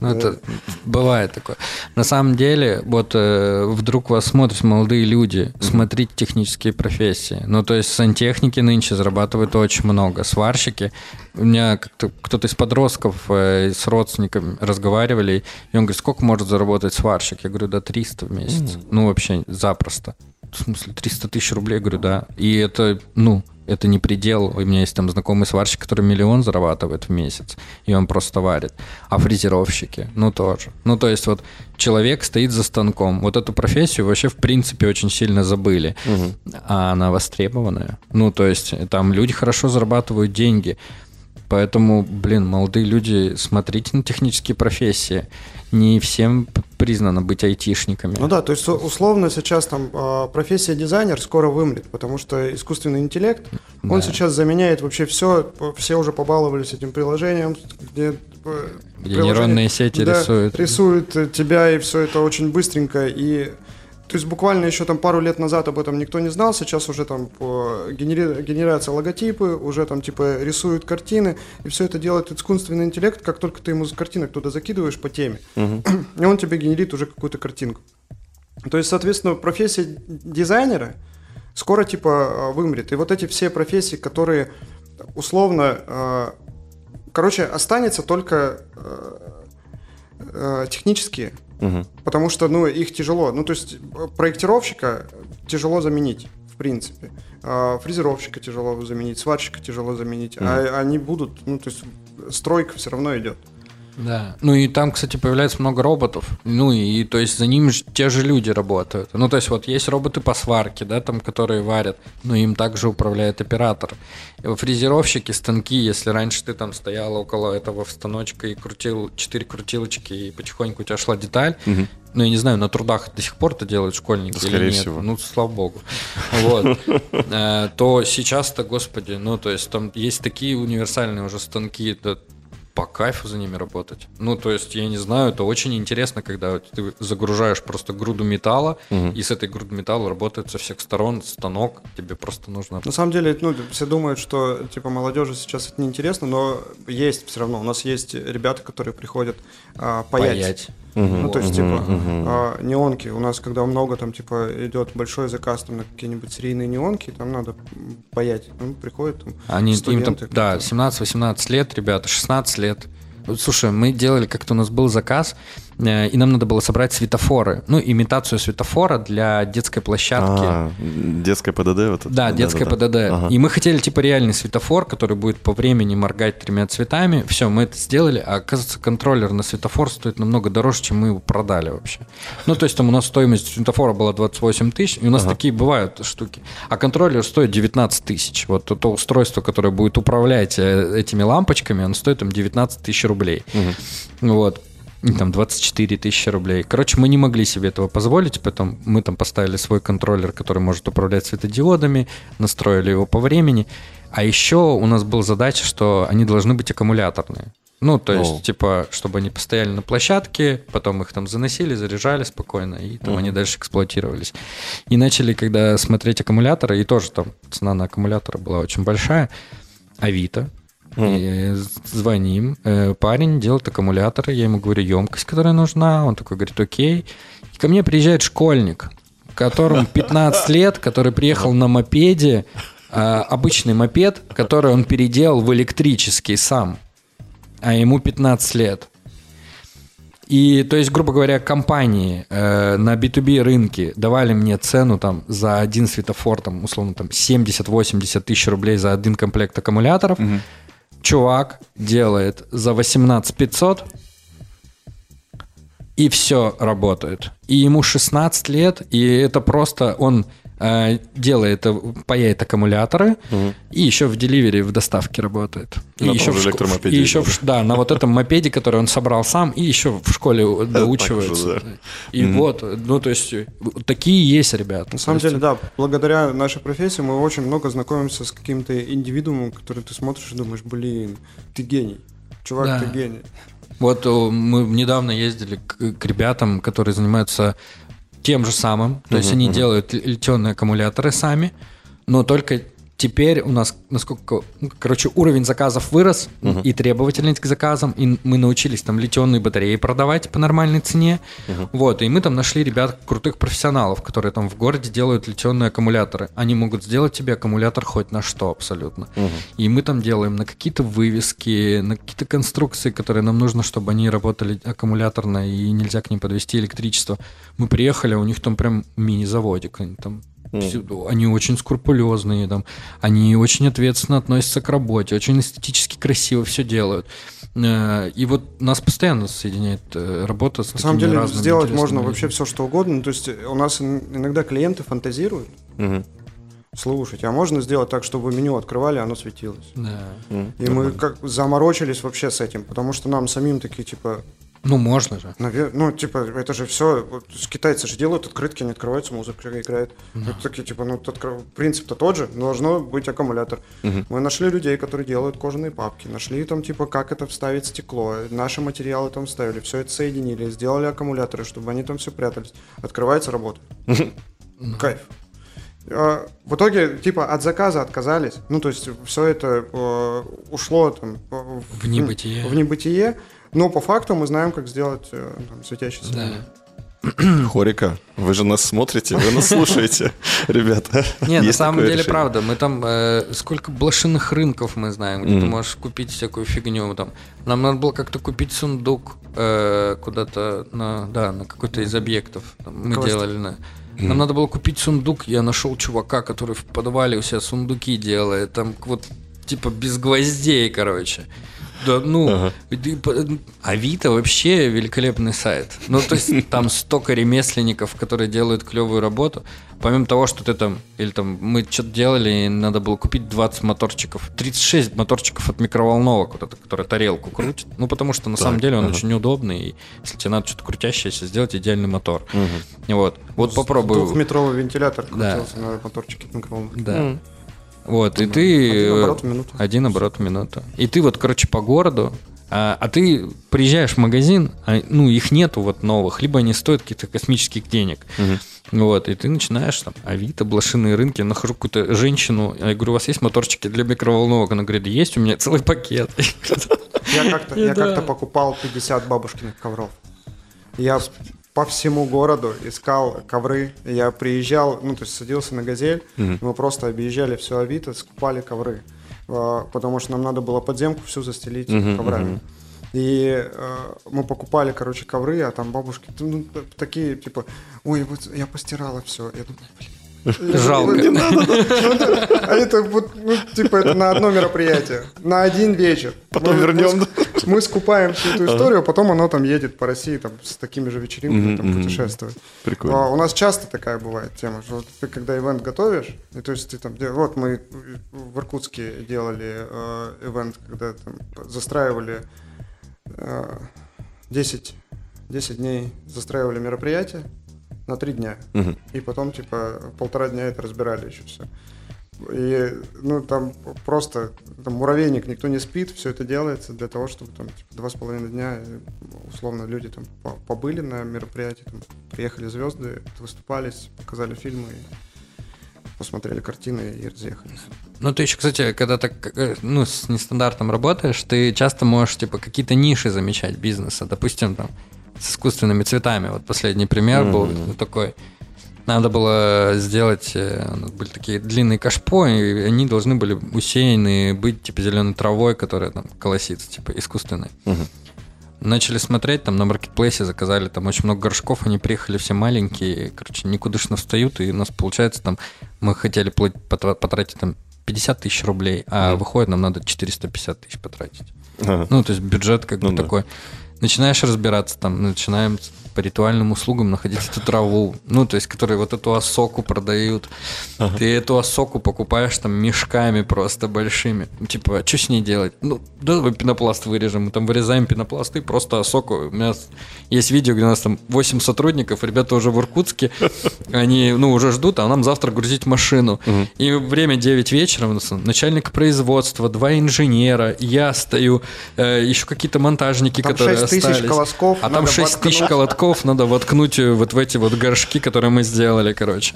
Ну, это бывает такое. На самом деле, вот э, вдруг вас смотрят молодые люди, смотрите технические профессии. Ну, то есть сантехники нынче зарабатывают очень много. Сварщики. У меня как-то кто-то из подростков э, с родственниками разговаривали, и он говорит, сколько может заработать сварщик? Я говорю, да 300 в месяц. Ну, вообще запросто. В смысле, 300 тысяч рублей? Я говорю, да. И это, ну, это не предел. У меня есть там знакомый сварщик, который миллион зарабатывает в месяц, и он просто варит. А фрезеровщики, ну тоже. Ну то есть вот человек стоит за станком. Вот эту профессию вообще в принципе очень сильно забыли. А она востребованная. Ну то есть там люди хорошо зарабатывают деньги. Поэтому, блин, молодые люди, смотрите на технические профессии. Не всем признано быть айтишниками. Ну да, то есть условно сейчас там э, профессия дизайнер скоро вымрет, потому что искусственный интеллект, он Да. сейчас заменяет вообще все, все уже побаловались этим приложением, где, э, Где нейронные сети да, рисуют. рисуют э, тебя и все это очень быстренько и то есть буквально еще там пару лет назад об этом никто не знал, сейчас уже там по генери- генерация логотипы, уже там типа рисуют картины, и все это делает искусственный интеллект, как только ты ему картинок туда закидываешь по теме, и он тебе генерит уже какую-то картинку. То есть, соответственно, профессия дизайнера скоро типа э, вымрет. И вот эти все профессии, которые условно, э, короче, останется только э, э, технические, Мгм. потому что, ну, их тяжело. Ну, то есть э, проектировщика тяжело заменить, в принципе. А фрезеровщика тяжело заменить, сварщика тяжело заменить. А они будут, ну, то есть стройка все равно идет. Да. Ну и там, кстати, появляется много роботов. Ну и то есть за ним ж- те же люди работают. Ну то есть вот есть роботы по сварке, да, там, которые варят, но им также управляет оператор. Фрезеровщики, станки, если раньше ты там стоял около этого станочка и крутил четыре крутилочки, и потихоньку у тебя шла деталь, ну я не знаю, на трудах до сих пор это делают школьники Да, или скорее нет. всего. Ну, слава богу. Вот. Э, То сейчас-то, господи, ну, то есть там есть такие универсальные уже станки, по кайфу за ними работать. Ну, то есть, я не знаю, это очень интересно, когда ты загружаешь просто груду металла, и с этой грудой металла работает со всех сторон станок, тебе просто нужно... На самом деле, ну, все думают, что типа молодежи сейчас это неинтересно, но есть все равно. У нас есть ребята, которые приходят а, паять. Паять. Ну, то есть, типа, а, неонки. У нас, когда много там, типа, идет большой заказ там, на какие-нибудь серийные неонки, там надо паять. Ну, приходят там Они им там, студенты. да, как-то. 17-18 лет, ребята, 16 лет. Вот, Слушай, мы делали, как-то у нас был заказ, и нам надо было собрать светофоры, ну, имитацию светофора для детской площадки. А, детская ПДД вот это? Да, детская ПДД. Ага. И мы хотели типа реальный светофор, который будет по времени моргать тремя цветами. Все, мы это сделали, а оказывается, контроллер на светофор стоит намного дороже, чем мы его продали вообще. Ну, то есть там у нас стоимость светофора была 28 тысяч, и у нас такие бывают штуки. А контроллер стоит 19 тысяч. Вот то, устройство, которое будет управлять э, этими лампочками, оно стоит там 19 тысяч рублей. Вот. И там 24 тысячи рублей. Короче, мы не могли себе этого позволить, поэтому мы там поставили свой контроллер, который может управлять светодиодами, настроили его по времени. А еще у нас была задача, что они должны быть аккумуляторные. Ну, то есть, О. типа, чтобы они постояли на площадке, потом их там заносили, заряжали спокойно, и там они дальше эксплуатировались. И начали, когда смотреть аккумуляторы, и тоже там цена на аккумуляторы была очень большая, Авито, звоним, э, парень делает аккумуляторы, я ему говорю емкость, которая нужна, он такой говорит, окей. И ко мне приезжает школьник, которому 15 лет, который приехал на мопеде, а, обычный мопед, который он переделал в электрический сам, а ему 15 лет. И, то есть, грубо говоря, компании э, на B2B рынке давали мне цену там за один светофор, там, условно, там 70-80 тысяч рублей за один комплект аккумуляторов. Чувак делает за 18 500 и все работает. И ему 16 лет, и это просто он делает, э, паяет аккумуляторы, и еще в деливере, в доставке работает. И На том еще же в шко- электромопеде и еще в да, на вот этом мопеде, который он собрал сам, и еще в школе доучивается. же, да. И вот, ну то есть э, такие есть ребята. На самом есть- деле, да, благодаря нашей профессии мы очень много знакомимся с каким-то индивидуумом, который ты смотришь и думаешь, блин, ты гений. Чувак, Да. ты гений. Вот мы недавно ездили к, к ребятам, которые занимаются тем же самым. То есть они делают ли- литионные аккумуляторы сами, но только теперь у нас, насколько, ну, короче, уровень заказов вырос и требовательность к заказам, и мы научились там литионные батареи продавать по нормальной цене. Вот, и мы там нашли ребят крутых профессионалов, которые там в городе делают литионные аккумуляторы. Они могут сделать тебе аккумулятор хоть на что абсолютно. И мы там делаем на какие-то вывески, на какие-то конструкции, которые нам нужно, чтобы они работали аккумуляторно и нельзя к ним подвести электричество. Мы приехали, а у них там прям мини-заводик. Они там Они очень скрупулезные, там, они очень ответственно относятся к работе, очень эстетически красиво все делают. Э, И вот нас постоянно соединяет э, работа с На самом деле разными сделать можно людьми. вообще все, что угодно. То есть у нас ин- иногда клиенты фантазируют. Слушайте, а можно сделать так, чтобы вы меню открывали, а оно светилось? Да. И мы как заморочились вообще с этим, потому что нам самим такие, типа, Ну, можно же. навер- ну, типа, это же все, вот, с- китайцы же делают открытки, они открываются, музыка играет. Это такие, типа, ну, тут откры- принцип-то тот же, должно быть аккумулятор. Мы нашли людей, которые делают кожаные папки, нашли там, типа, как это вставить стекло, наши материалы там вставили, все это соединили, сделали аккумуляторы, чтобы они там все прятались. Открывается, работает. Кайф. А, В итоге, типа, от заказа отказались. Ну, то есть, все это э, ушло там э, В небытие. В небытие. Но по факту мы знаем, как сделать э, там, светящийся. Да. Хорика, вы же нас смотрите, вы нас слушаете, ребята. Не, на самом деле, решение? правда, мы там э, сколько блошиных рынков мы знаем, где ты можешь купить всякую фигню. Там. Нам надо было как-то купить сундук э, куда-то на, да, на какой-то из объектов. Там мы Квест. делали на. Нам надо было купить сундук. Я нашел чувака, который в подвале у себя сундуки делает. Там вот типа без гвоздей, короче. Да, ну, и по- Авито вообще великолепный сайт. Ну, то есть там столько ремесленников, которые делают клевую работу. Помимо того, что ты там, или там мы что-то делали, и надо было купить 20 моторчиков, 36 моторчиков от микроволновок, вот это, который тарелку крутит. Ну, потому что на самом деле он очень удобный, и если тебе надо что-то крутящееся сделать, идеальный мотор. И Вот, вот попробую. Двухметровый вентилятор Да. крутился на моторчике микроволновки. Да. Вот, и ты... Один э, оборот в минуту. Один оборот в минуту. И ты вот, короче, по городу, а, а ты приезжаешь в магазин, а, ну, их нету вот новых, либо они стоят каких-то космических денег. Вот, и ты начинаешь там, Авито, блошиные рынки, нахожу какую-то женщину, я говорю, у вас есть моторчики для микроволновок? Она говорит, есть, у меня целый пакет. Я как-то, я Да. как-то покупал 50 бабушкиных ковров. Я по всему городу искал ковры. Я приезжал, ну, то есть садился на «Газель», мы просто объезжали все Авито, скупали ковры. А, Потому что нам надо было подземку всю застелить коврами. И э, мы покупали, короче, ковры, а там бабушки ну, такие, типа, ой, вот я постирала все. Я думаю, блин. Жалко. Не надо. А это вот, ну, типа, это на одно мероприятие, на один вечер. Потом вернем, Мы, скупаем всю эту историю, а потом оно там едет по России там, с такими же вечеринками там, путешествует. Прикольно. А, у нас часто такая бывает тема, что ты когда ивент готовишь, и то есть ты там, вот мы в Иркутске делали э, ивент, когда там застраивали э, 10, 10 дней, застраивали мероприятие на 3 дня. И потом, типа, полтора дня это разбирали еще все. И, ну, там просто там муравейник, никто не спит, все это делается для того, чтобы там типа, два с половиной дня, э, условно, люди там по- побыли на мероприятии, там, приехали звезды, выступались, показали фильмы, посмотрели картины и разъехались. Ну, ты еще, кстати, когда так, э, ну, с нестандартом работаешь, ты часто можешь, типа, какие-то ниши замечать бизнеса. Допустим, там, с искусственными цветами. Вот последний пример был такой. Надо было сделать, э, у нас были такие длинные кашпо, и они должны были усеяны быть, типа, зеленой травой, которая там колосится, типа, искусственной. Начали смотреть, там на маркетплейсе заказали там очень много горшков, они приехали все маленькие, короче, никудышно встают, и у нас получается там, мы хотели потратить там 50 тысяч рублей, а выходит нам надо 450 тысяч потратить. Ага. Ну, то есть бюджет как Ну бы да. такой. Начинаешь разбираться там, начинаем по ритуальным услугам находить эту траву, ну, то есть, которые вот эту осоку продают. Ты эту осоку покупаешь там мешками просто большими. Типа, а что с ней делать? Ну, давай пенопласт вырежем. Мы там вырезаем пенопласт и просто осоку. У меня есть видео, где у нас там 8 сотрудников, ребята уже в Иркутске, они, ну, уже ждут, а нам завтра грузить машину. И время 9 вечера, у нас начальник производства, два инженера, я стою, э, еще какие-то монтажники, Там которые 6 тысяч остались. колосков А там надо 6 тысяч колотков надо воткнуть э, вот в эти вот горшки, которые мы сделали, короче.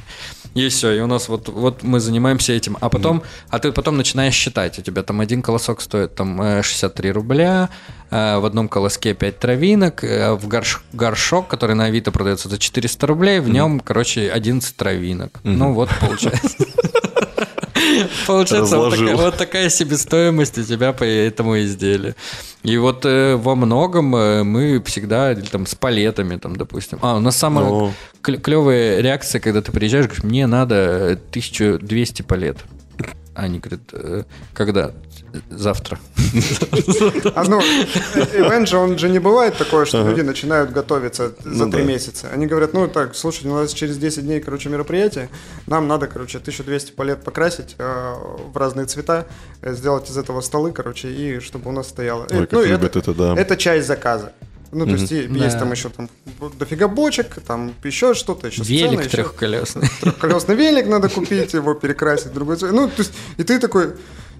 И все, и у нас вот, вот мы занимаемся этим. А потом, а ты потом начинаешь считать. У тебя там один колосок стоит там э, 63 рубля, э, в одном колоске 5 травинок, э, в горш- горшок, который на Авито продается за 400 рублей, в нем, короче, 11 травинок. Ну вот получается. Получается, вот такая, вот такая себестоимость у тебя по этому изделию. И вот э, во многом э, мы всегда или там с палетами, там, допустим. А, у нас самая Ну. клевая реакция, когда ты приезжаешь, говоришь, мне надо э, 1200 палет. А Они говорят, «Э, когда? Завтра. А ну, ивент же, он же не бывает такое, что люди начинают готовиться за Ну три да. месяца. Они говорят, ну так, слушай, у нас через 10 дней, короче, мероприятие, нам надо, короче, 1200 палет покрасить э, в разные цвета, э, сделать из этого столы, короче, и чтобы у нас стояло. Э, ну, любят это, да. Это часть заказа. Ну, то есть и- есть Да. там еще там дофига бочек, там еще что-то, еще сцена, Велик еще- трехколесный. колесный велик надо купить, его перекрасить в другой цвет. Ну, то есть, и ты такой,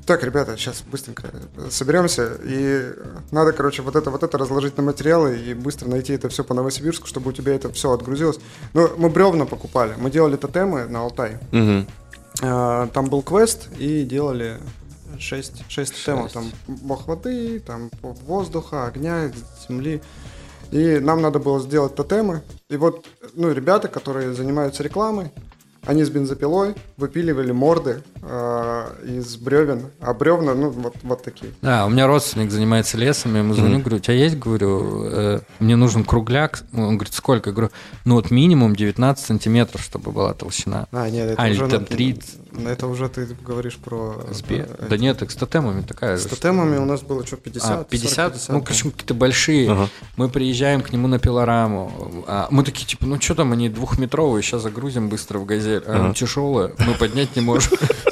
так, ребята, сейчас быстренько соберемся, и надо, короче, вот это, вот это разложить на материалы и быстро найти это все по Новосибирску, чтобы у тебя это все отгрузилось. Ну, мы бревна покупали, мы делали тотемы на Алтай. А, Там был квест, и делали 6, 6 тотемов. Там бог воды, там воздуха, огня, земли. И нам надо было сделать тотемы. И вот, ну, ребята, которые занимаются рекламой, они с бензопилой выпиливали морды из бревен. А бревна, ну, вот, вот такие. Да, у меня родственник занимается лесом, я ему звоню, говорю, у тебя есть, говорю, э, мне нужен кругляк. Он говорит, сколько? Я говорю, ну вот минимум 19 сантиметров, чтобы была толщина. А, нет, это А, уже... там на- 30. Это уже ты говоришь про... Сбе- про Да нет, так с тотемами такая С же. тотемами у нас было что, 50? А, 50? 40, ну, короче, какие-то большие. Мы приезжаем к нему на пилораму. А мы такие, типа, ну что там, они двухметровые, сейчас загрузим быстро в газель. А она тяжелая, мы поднять не можем.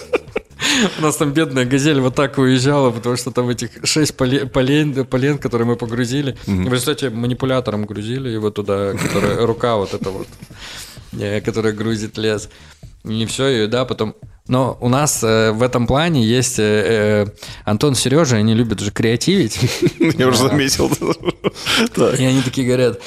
У нас там бедная газель вот так уезжала, потому что там этих шесть поле- полен, полен, которые мы погрузили. Вы, кстати, манипулятором грузили его туда, которая рука вот эта вот, э, которая грузит лес. И все, и да, потом... Но у нас э, в этом плане есть э, э, Антон с Сережей, они любят же креативить. Я уже заметил. И они такие говорят,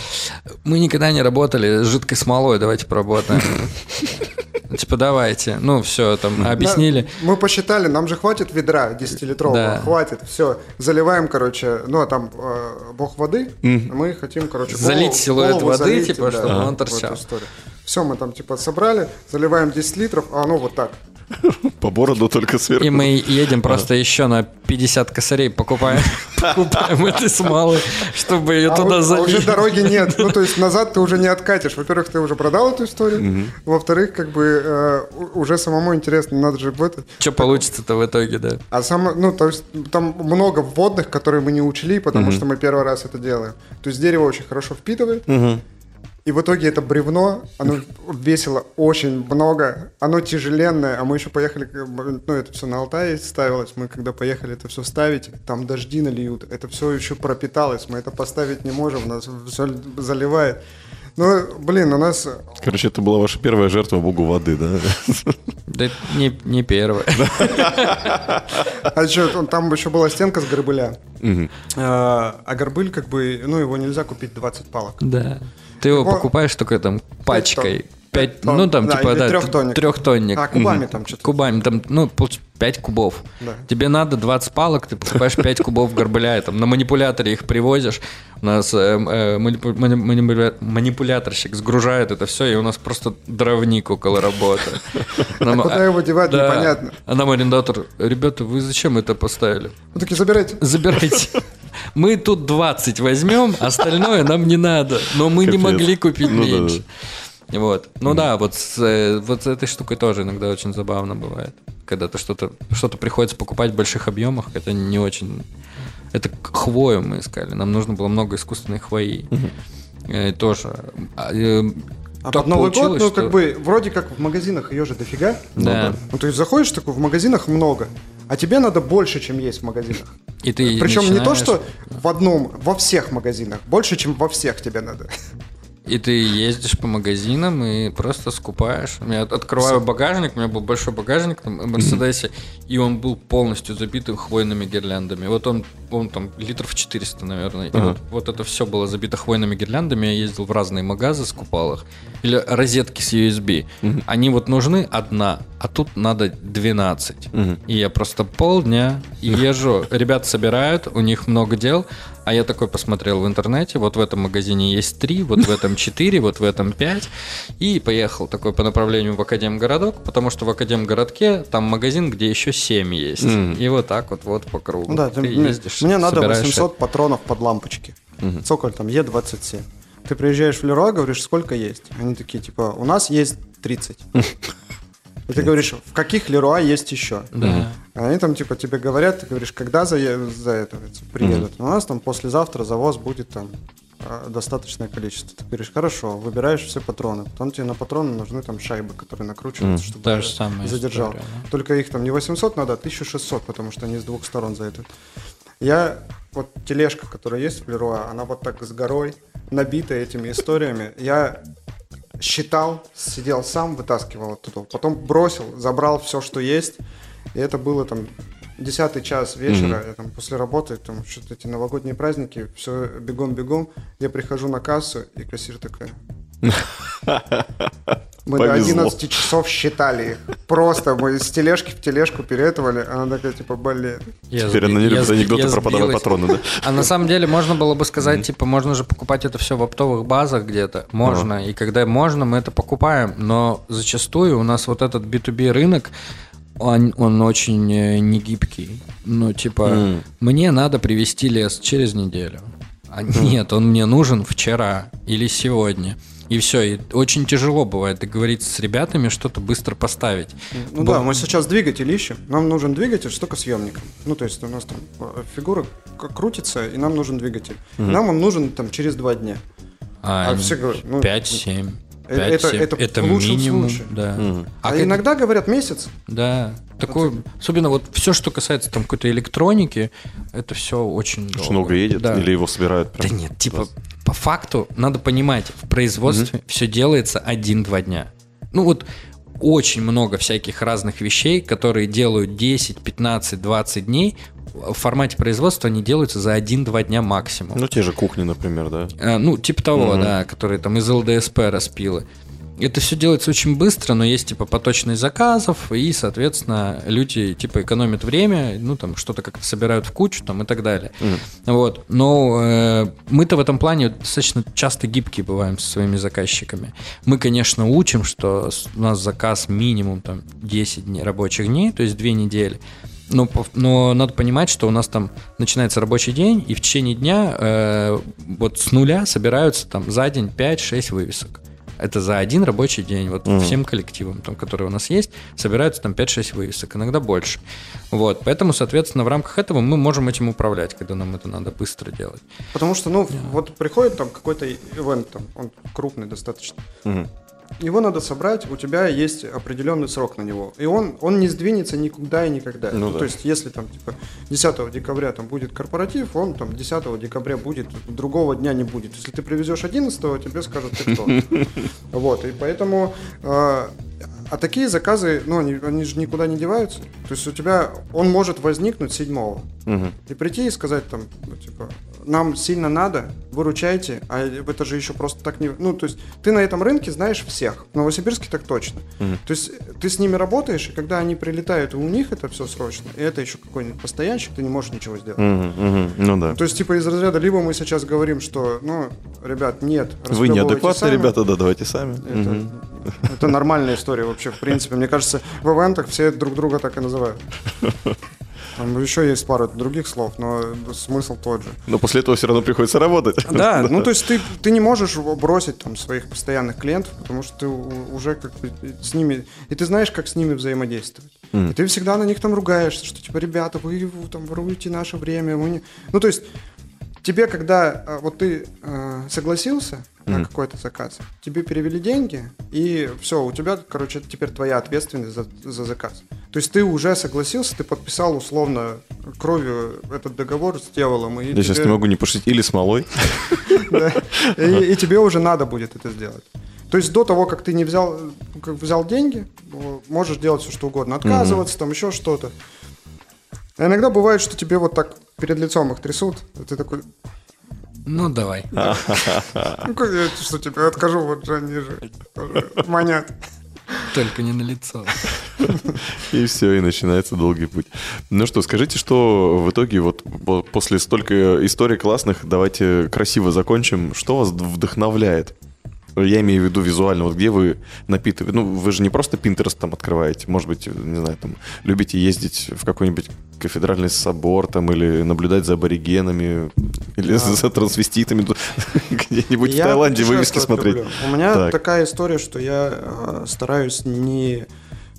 мы никогда не работали с жидкой смолой, давайте поработаем. Типа, давайте. Ну, все, там, объяснили. Мы посчитали, нам же хватит ведра 10-литрового, Да. хватит, все, заливаем, короче, ну, а там э, бог воды, мы хотим, короче, Залить силуэт воды, типа, чтобы он торчал. Все, мы там, типа, собрали, заливаем 10 литров, а оно вот так. По бороду только сверху. И мы едем просто еще на 50 косарей, покупаем, покупаем этой смолы, чтобы ее А, туда а залить. уже дороги нет, ну, то есть назад ты уже не откатишь. Во-первых, ты уже продал эту историю, во-вторых, как бы э, уже самому интересно, надо же в это... Что получится-то в итоге, да? А сам, ну, то есть там много вводных, которые мы не учли, потому что мы первый раз это делаем. То есть дерево очень хорошо впитывает. И в итоге это бревно, оно весило очень много, оно тяжеленное, а мы еще поехали, ну, это все на Алтае ставилось, мы когда поехали это все ставить, там дожди нальют, это все еще пропиталось, мы это поставить не можем, нас все заливает. Ну, блин, у нас... Короче, это была ваша первая жертва богу воды, да? Да не, не первое. А что, там еще была стенка с горбыля. А а горбыль, как бы, ну, его нельзя купить 20 палок. Да. Ты его покупаешь только там пачкой. Пять Пять, тонн. ну там Да, типа, да, трехтонник. трехтонник. А, кубами там что-то. Кубами, там, ну, получ- 5 кубов. Да. Тебе надо 20 палок, ты покупаешь 5 кубов горбыля, там на манипуляторе их привозишь. У нас э, э, манипу- мани- манипуля- манипуляторщик сгружает это все, и у нас просто дровник около работы. Нам- А куда его девать, да. непонятно. А нам арендатор, ребята, вы зачем это поставили? Ну, такие, забирайте. Забирайте. Мы тут 20 возьмем, остальное нам не надо. Но мы не Капец. могли купить Ну да, меньше. Вот. Ну да, вот с, э, вот с этой штукой тоже иногда очень забавно бывает. Когда ты что-то что приходится покупать в больших объемах, это не очень... Это хвою мы искали. Нам нужно было много искусственной хвои. э, тоже. А, э, А так под Новый год, ну, что- как бы, вроде как в магазинах ее же дофига. Да. Ну, то есть заходишь такой, в магазинах много, а тебе надо больше, чем есть в магазинах. И ты Причем не то, начинаешь- что в одном, во всех магазинах. Больше, чем во всех тебе надо. И ты ездишь по магазинам и просто скупаешь. Я от- открываю багажник, у меня был большой багажник на Мерседесе, и он был полностью забитым хвойными гирляндами. Вот он, он там литров 400, наверное. И вот, вот это все было забито хвойными гирляндами. Я ездил в разные магазы, скупал их. Или розетки с USB. Они вот нужны одна, а тут надо 12. И я просто полдня езжу. Ребята собирают, у них много дел. А я такой посмотрел в интернете, вот в этом магазине есть три, вот в этом четыре, вот в этом пять. И поехал такой по направлению в Академгородок, потому что в Академгородке там магазин, где еще семь есть. И вот так вот, вот по кругу. Да, ты ты- мне, ездишь, мне надо собираешь 800 патронов под лампочки. Цоколь там Е27. Ты приезжаешь в Леруа, говоришь, сколько есть? Они такие, типа, у нас есть 30. И ты говоришь, в каких Леруа есть еще? Да. А Они там, типа, тебе говорят, ты говоришь, когда за, за это приедут? У нас там послезавтра завоз будет там а, достаточное количество. Ты говоришь, хорошо, выбираешь все патроны. Потом тебе на патроны нужны там шайбы, которые накручиваются, чтобы Та же самая задержал. история, да. Только их там не 800 надо, а 1600, потому что они с двух сторон за это. Я, вот тележка, которая есть в Леруа, она вот так с горой, набита этими историями. Я считал, сидел сам, вытаскивал оттуда, потом бросил, забрал все, что есть. И это было там десятый час вечера, я там после работы, там что-то эти новогодние праздники, все бегом-бегом. Я прихожу на кассу, и кассир такая... Мы до Повезло. 11 часов считали их. Просто мы с тележки в тележку переэтовали. Она такая, типа, блин. Я Теперь она не любит анекдоты про подавай патроны, да? А на самом деле можно было бы сказать, типа, можно же покупать это все в оптовых базах где-то. Можно. И когда можно, мы это покупаем. Но зачастую у нас вот этот B2B рынок, он, он очень э, негибкий. Ну, типа, мне надо привезти лес через неделю. А нет, он мне нужен вчера или сегодня. И все, и очень тяжело бывает договориться с ребятами, что-то быстро поставить. Ну да, мы сейчас двигатель ищем. Нам нужен двигатель с токосъемником. Ну, то есть у нас там э, фигура крутится, и нам нужен двигатель. Нам он нужен там через два дня. А, А все говорят, ну, 5-7. Э, это- 5-7. это в лучшем минимум, случае. да. А, как- иногда говорят месяц. Да. Такой, особенно вот все, что касается там какой-то электроники, это все очень долго. Что много едет? Да. Или его собирают прям? Да нет, типа, по факту надо понимать, в производстве все делается один-два дня. Ну вот очень много всяких разных вещей, которые делают 10, 15, 20 дней, в формате производства они делаются за один-два дня максимум. Ну, те же кухни, например, да? А, ну, типа того, да, которые там из ЛДСП распилы. Это все делается очень быстро, но есть типа поточность заказов, и, соответственно, люди типа экономят время, ну там что-то как-то собирают в кучу там и так далее. Вот. Но э, мы-то в этом плане достаточно часто гибкие бываем со своими заказчиками. Мы, конечно, учим, что у нас заказ минимум там 10 дней, рабочих дней, то есть 2 недели. Но, пов- но надо понимать, что у нас там начинается рабочий день, и в течение дня э, вот с нуля собираются там за день 5-6 вывесок. Это за один рабочий день. Вот всем коллективам, там, которые у нас есть, собираются там 5-6 вывесок, иногда больше. Вот. Поэтому, соответственно, в рамках этого мы можем этим управлять, когда нам это надо быстро делать. Потому что, ну, вот приходит там какой-то ивент, там, он крупный достаточно. Его надо собрать, у тебя есть определенный срок на него. И он, он не сдвинется никуда и никогда. Ну Ну, да. То есть, если там, типа, 10 декабря там будет корпоратив, он там 10 декабря будет, другого дня не будет. Если ты привезешь 11 тебе скажут, ты кто. Вот, и поэтому... А такие заказы, ну, они, они же никуда не деваются. То есть у тебя, он может возникнуть 7 и прийти и сказать там, ну, типа, нам сильно надо, выручайте, а это же еще просто так не... Ну, то есть ты на этом рынке знаешь всех. В Новосибирске так точно. То есть ты с ними работаешь, и когда они прилетают, и у них это все срочно, и это еще какой-нибудь постоянщик, ты не можешь ничего сделать. Мгм, мгм. Ну да. То есть, типа, из разряда, либо мы сейчас говорим, что, ну, ребят, нет, Вы неадекватные сами. ребята, да, давайте сами. Это, Мгм. Это нормальная история вообще, в принципе. Мне кажется, в ивентах все друг друга так и называют. Там еще есть пара других слов, но смысл тот же. Но после этого все равно приходится работать. Да, ну то есть ты, ты не можешь бросить там своих постоянных клиентов, потому что ты уже как бы с ними, и ты знаешь, как с ними взаимодействовать. И ты всегда на них там ругаешься, что типа, ребята, вы там воруете наше время, мы не... Ну то есть тебе, когда э, вот ты э, согласился на какой-то заказ, тебе перевели деньги, и все, у тебя, короче, теперь твоя ответственность за, за заказ. То есть ты уже согласился, ты подписал условно кровью этот договор с дьяволом. И Я сейчас тебе- не могу не пошутить. Или смолой. И, тебе уже надо будет это сделать. То есть до того, как ты не взял, как взял деньги, можешь делать все что угодно, отказываться, там еще что-то. А иногда бывает, что тебе вот так перед лицом их трясут, и ты такой, Ну, давай. ну я что тебе откажу, вот же они же манят. Только не на лицо. И все, и начинается долгий путь. Ну что, скажите, что в итоге вот по- после столько историй классных, давайте красиво закончим. Что вас вдохновляет? Я имею в виду визуально, вот где вы напитываете, ну вы же не просто Pinterest там открываете, может быть, не знаю, там любите ездить в какой-нибудь кафедральный собор там или наблюдать за аборигенами или за, за трансвеститами где-нибудь в Таиланде вывески смотреть. люблю. У меня Так. такая история, что я э, стараюсь не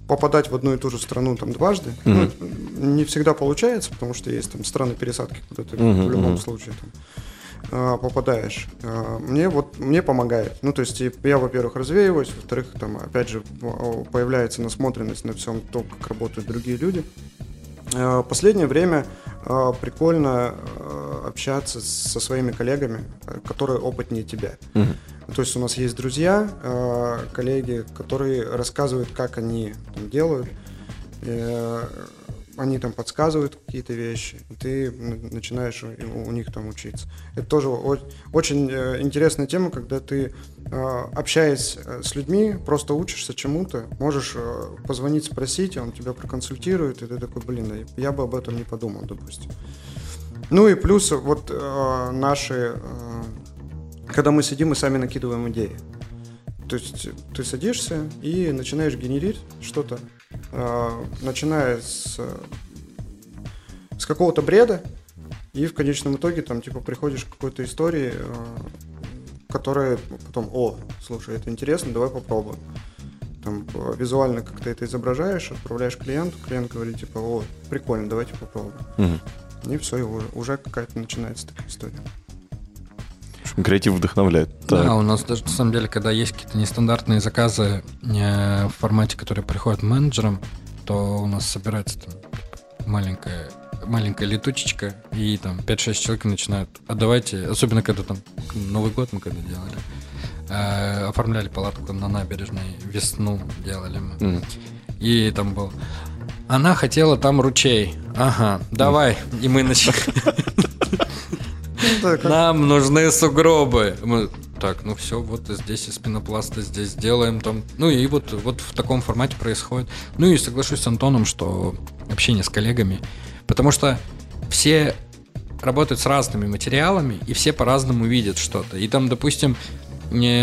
попадать в одну и ту же страну там дважды. Ну, не всегда получается, потому что есть там страны пересадки, куда ты Мгм, в любом случае там, э, попадаешь. Э, Мне вот мне помогает. Ну, то есть я, во-первых, развеиваюсь, во-вторых, там, опять же, появляется насмотренность на всем том, как работают другие люди. Э, Последнее время э, прикольно э, общаться со своими коллегами, которые опытнее тебя. То есть у нас есть друзья, коллеги, которые рассказывают, как они там делают. Они там подсказывают какие-то вещи, ты начинаешь у, у них там учиться. Это тоже о- очень э, интересная тема, когда ты, э, общаясь э, с людьми, просто учишься чему-то, можешь э, позвонить, спросить, он тебя проконсультирует, и ты такой, блин, а я бы об этом не подумал, допустим. Ну и плюс вот наши, когда мы сидим и сами накидываем идеи. То есть ты садишься и начинаешь генерить что-то, начиная с, э, с какого-то бреда, и в конечном итоге там типа приходишь к какой-то истории, э, которая потом, о, слушай, это интересно, давай попробуем. Там э, визуально как ты это изображаешь, отправляешь клиенту, клиент говорит типа, о, прикольно, давайте попробуем. Мгм. И все, и уже, уже какая-то начинается такая история. Общем, Креатив вдохновляет. Так. Да, у нас даже на самом деле, когда есть какие-то нестандартные заказы э, в формате, которые приходят менеджерам, то у нас собирается там маленькая маленькая летучечка, и там 5-6 человек начинают, а давайте, особенно когда там Новый год мы когда делали, э, оформляли палатку на набережной, весну делали мы. Мгм. И там был, она хотела там ручей. Ага, давай. И мы начали. Нам нужны сугробы. Мы, так, ну все, вот здесь из пенопласта, здесь сделаем там. Ну и вот, вот в таком формате происходит. Ну и соглашусь с Антоном, что общение с коллегами. Потому что все работают с разными материалами, и все по-разному видят что-то. И там, допустим,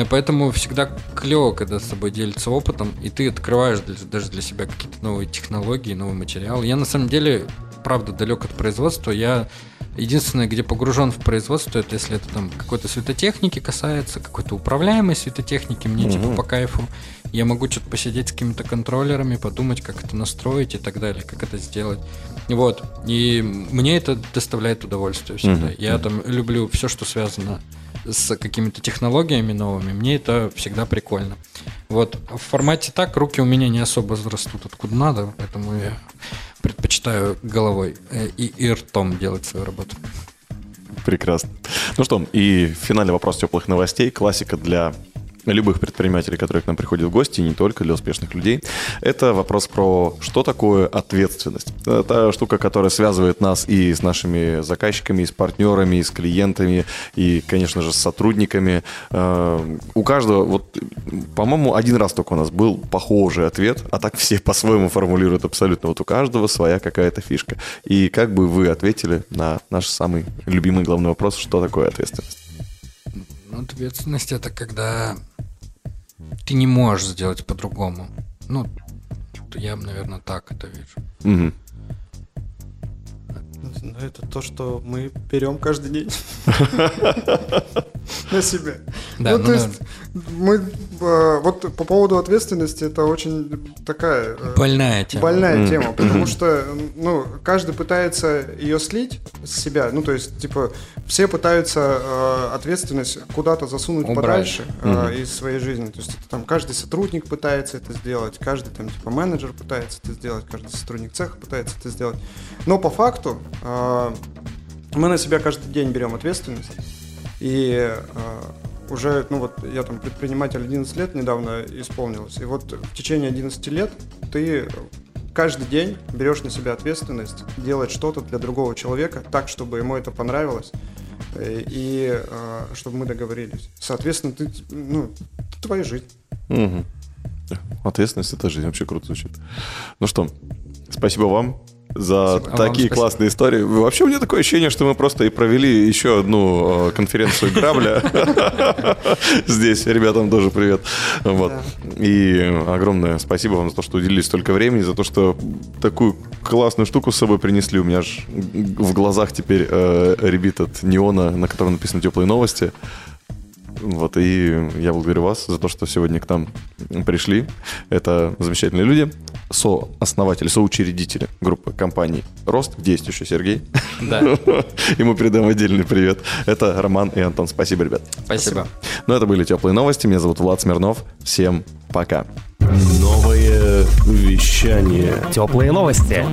поэтому всегда клево, когда с тобой делятся опытом, и ты открываешь для- даже для себя какие-то новые технологии, новый материал. Я на самом деле, правда, далек от производства. Я единственное, где погружен в производство, это если это там какой-то светотехники касается, какой-то управляемой светотехники, мне типа по кайфу. Я могу что-то посидеть с какими-то контроллерами, подумать, как это настроить и так далее, как это сделать. Вот. И мне это доставляет удовольствие всегда. Мгм. Я там люблю все, что связано с какими-то технологиями новыми. Мне это всегда прикольно. Вот. В формате так руки у меня не особо растут откуда надо, поэтому я предпочитаю головой э, и, и ртом делать свою работу. Прекрасно. Ну что, и финальный вопрос теплых новостей. Классика для любых предпринимателей, которые к нам приходят в гости, не только для успешных людей. Это вопрос про что такое ответственность. Это штука, которая связывает нас и с нашими заказчиками, и с партнерами, и с клиентами, и, конечно же, с сотрудниками. Э, У каждого, вот, по-моему, один раз только у нас был похожий ответ, а так все по-своему формулируют абсолютно. Вот у каждого своя какая-то фишка. И как бы вы ответили на наш самый любимый главный вопрос, что такое ответственность? Ну, ответственность это когда ты не можешь сделать по-другому. Ну, я, наверное, так это вижу. Мгм. Ну, это то, что мы берем каждый день. на себя. Да, ну, ну то есть мы э, вот по поводу ответственности это очень такая э, Больная тема. больная тема, потому что ну каждый пытается ее слить с себя, ну то есть типа все пытаются э, ответственность куда-то засунуть подальше э, из своей жизни, то есть это там каждый сотрудник пытается это сделать, каждый там типа менеджер пытается это сделать, каждый сотрудник цеха пытается это сделать, но по факту мы на себя каждый день берем ответственность и э, уже, ну вот я там предприниматель 11 лет недавно исполнилось, и вот в течение 11 лет ты каждый день берешь на себя ответственность делать что-то для другого человека так, чтобы ему это понравилось, э, и э, чтобы мы договорились. Соответственно, ты, ну, это твоя жизнь. Мгм. Ответственность это жизнь. Вообще круто звучит. Ну что, спасибо вам за. А такие классные истории. Вообще, у меня такое ощущение, что мы просто и провели еще одну э, конференцию Грабля. Здесь ребятам тоже привет. Вот. И огромное спасибо вам за то, что уделили столько времени, за то, что такую классную штуку с собой принесли. У меня аж в глазах теперь э, ребит от неона, на котором написано теплые новости. Вот, и я благодарю вас за то, что сегодня к нам пришли. Это замечательные люди, сооснователи, соучредители группы компаний «Рост», где есть еще Сергей. Да. Ему передаем отдельный привет. Это Роман и Антон. Спасибо, ребят. Спасибо. Ну, это были теплые новости. Меня зовут Влад Смирнов. Всем пока. Новое вещание. Теплые новости.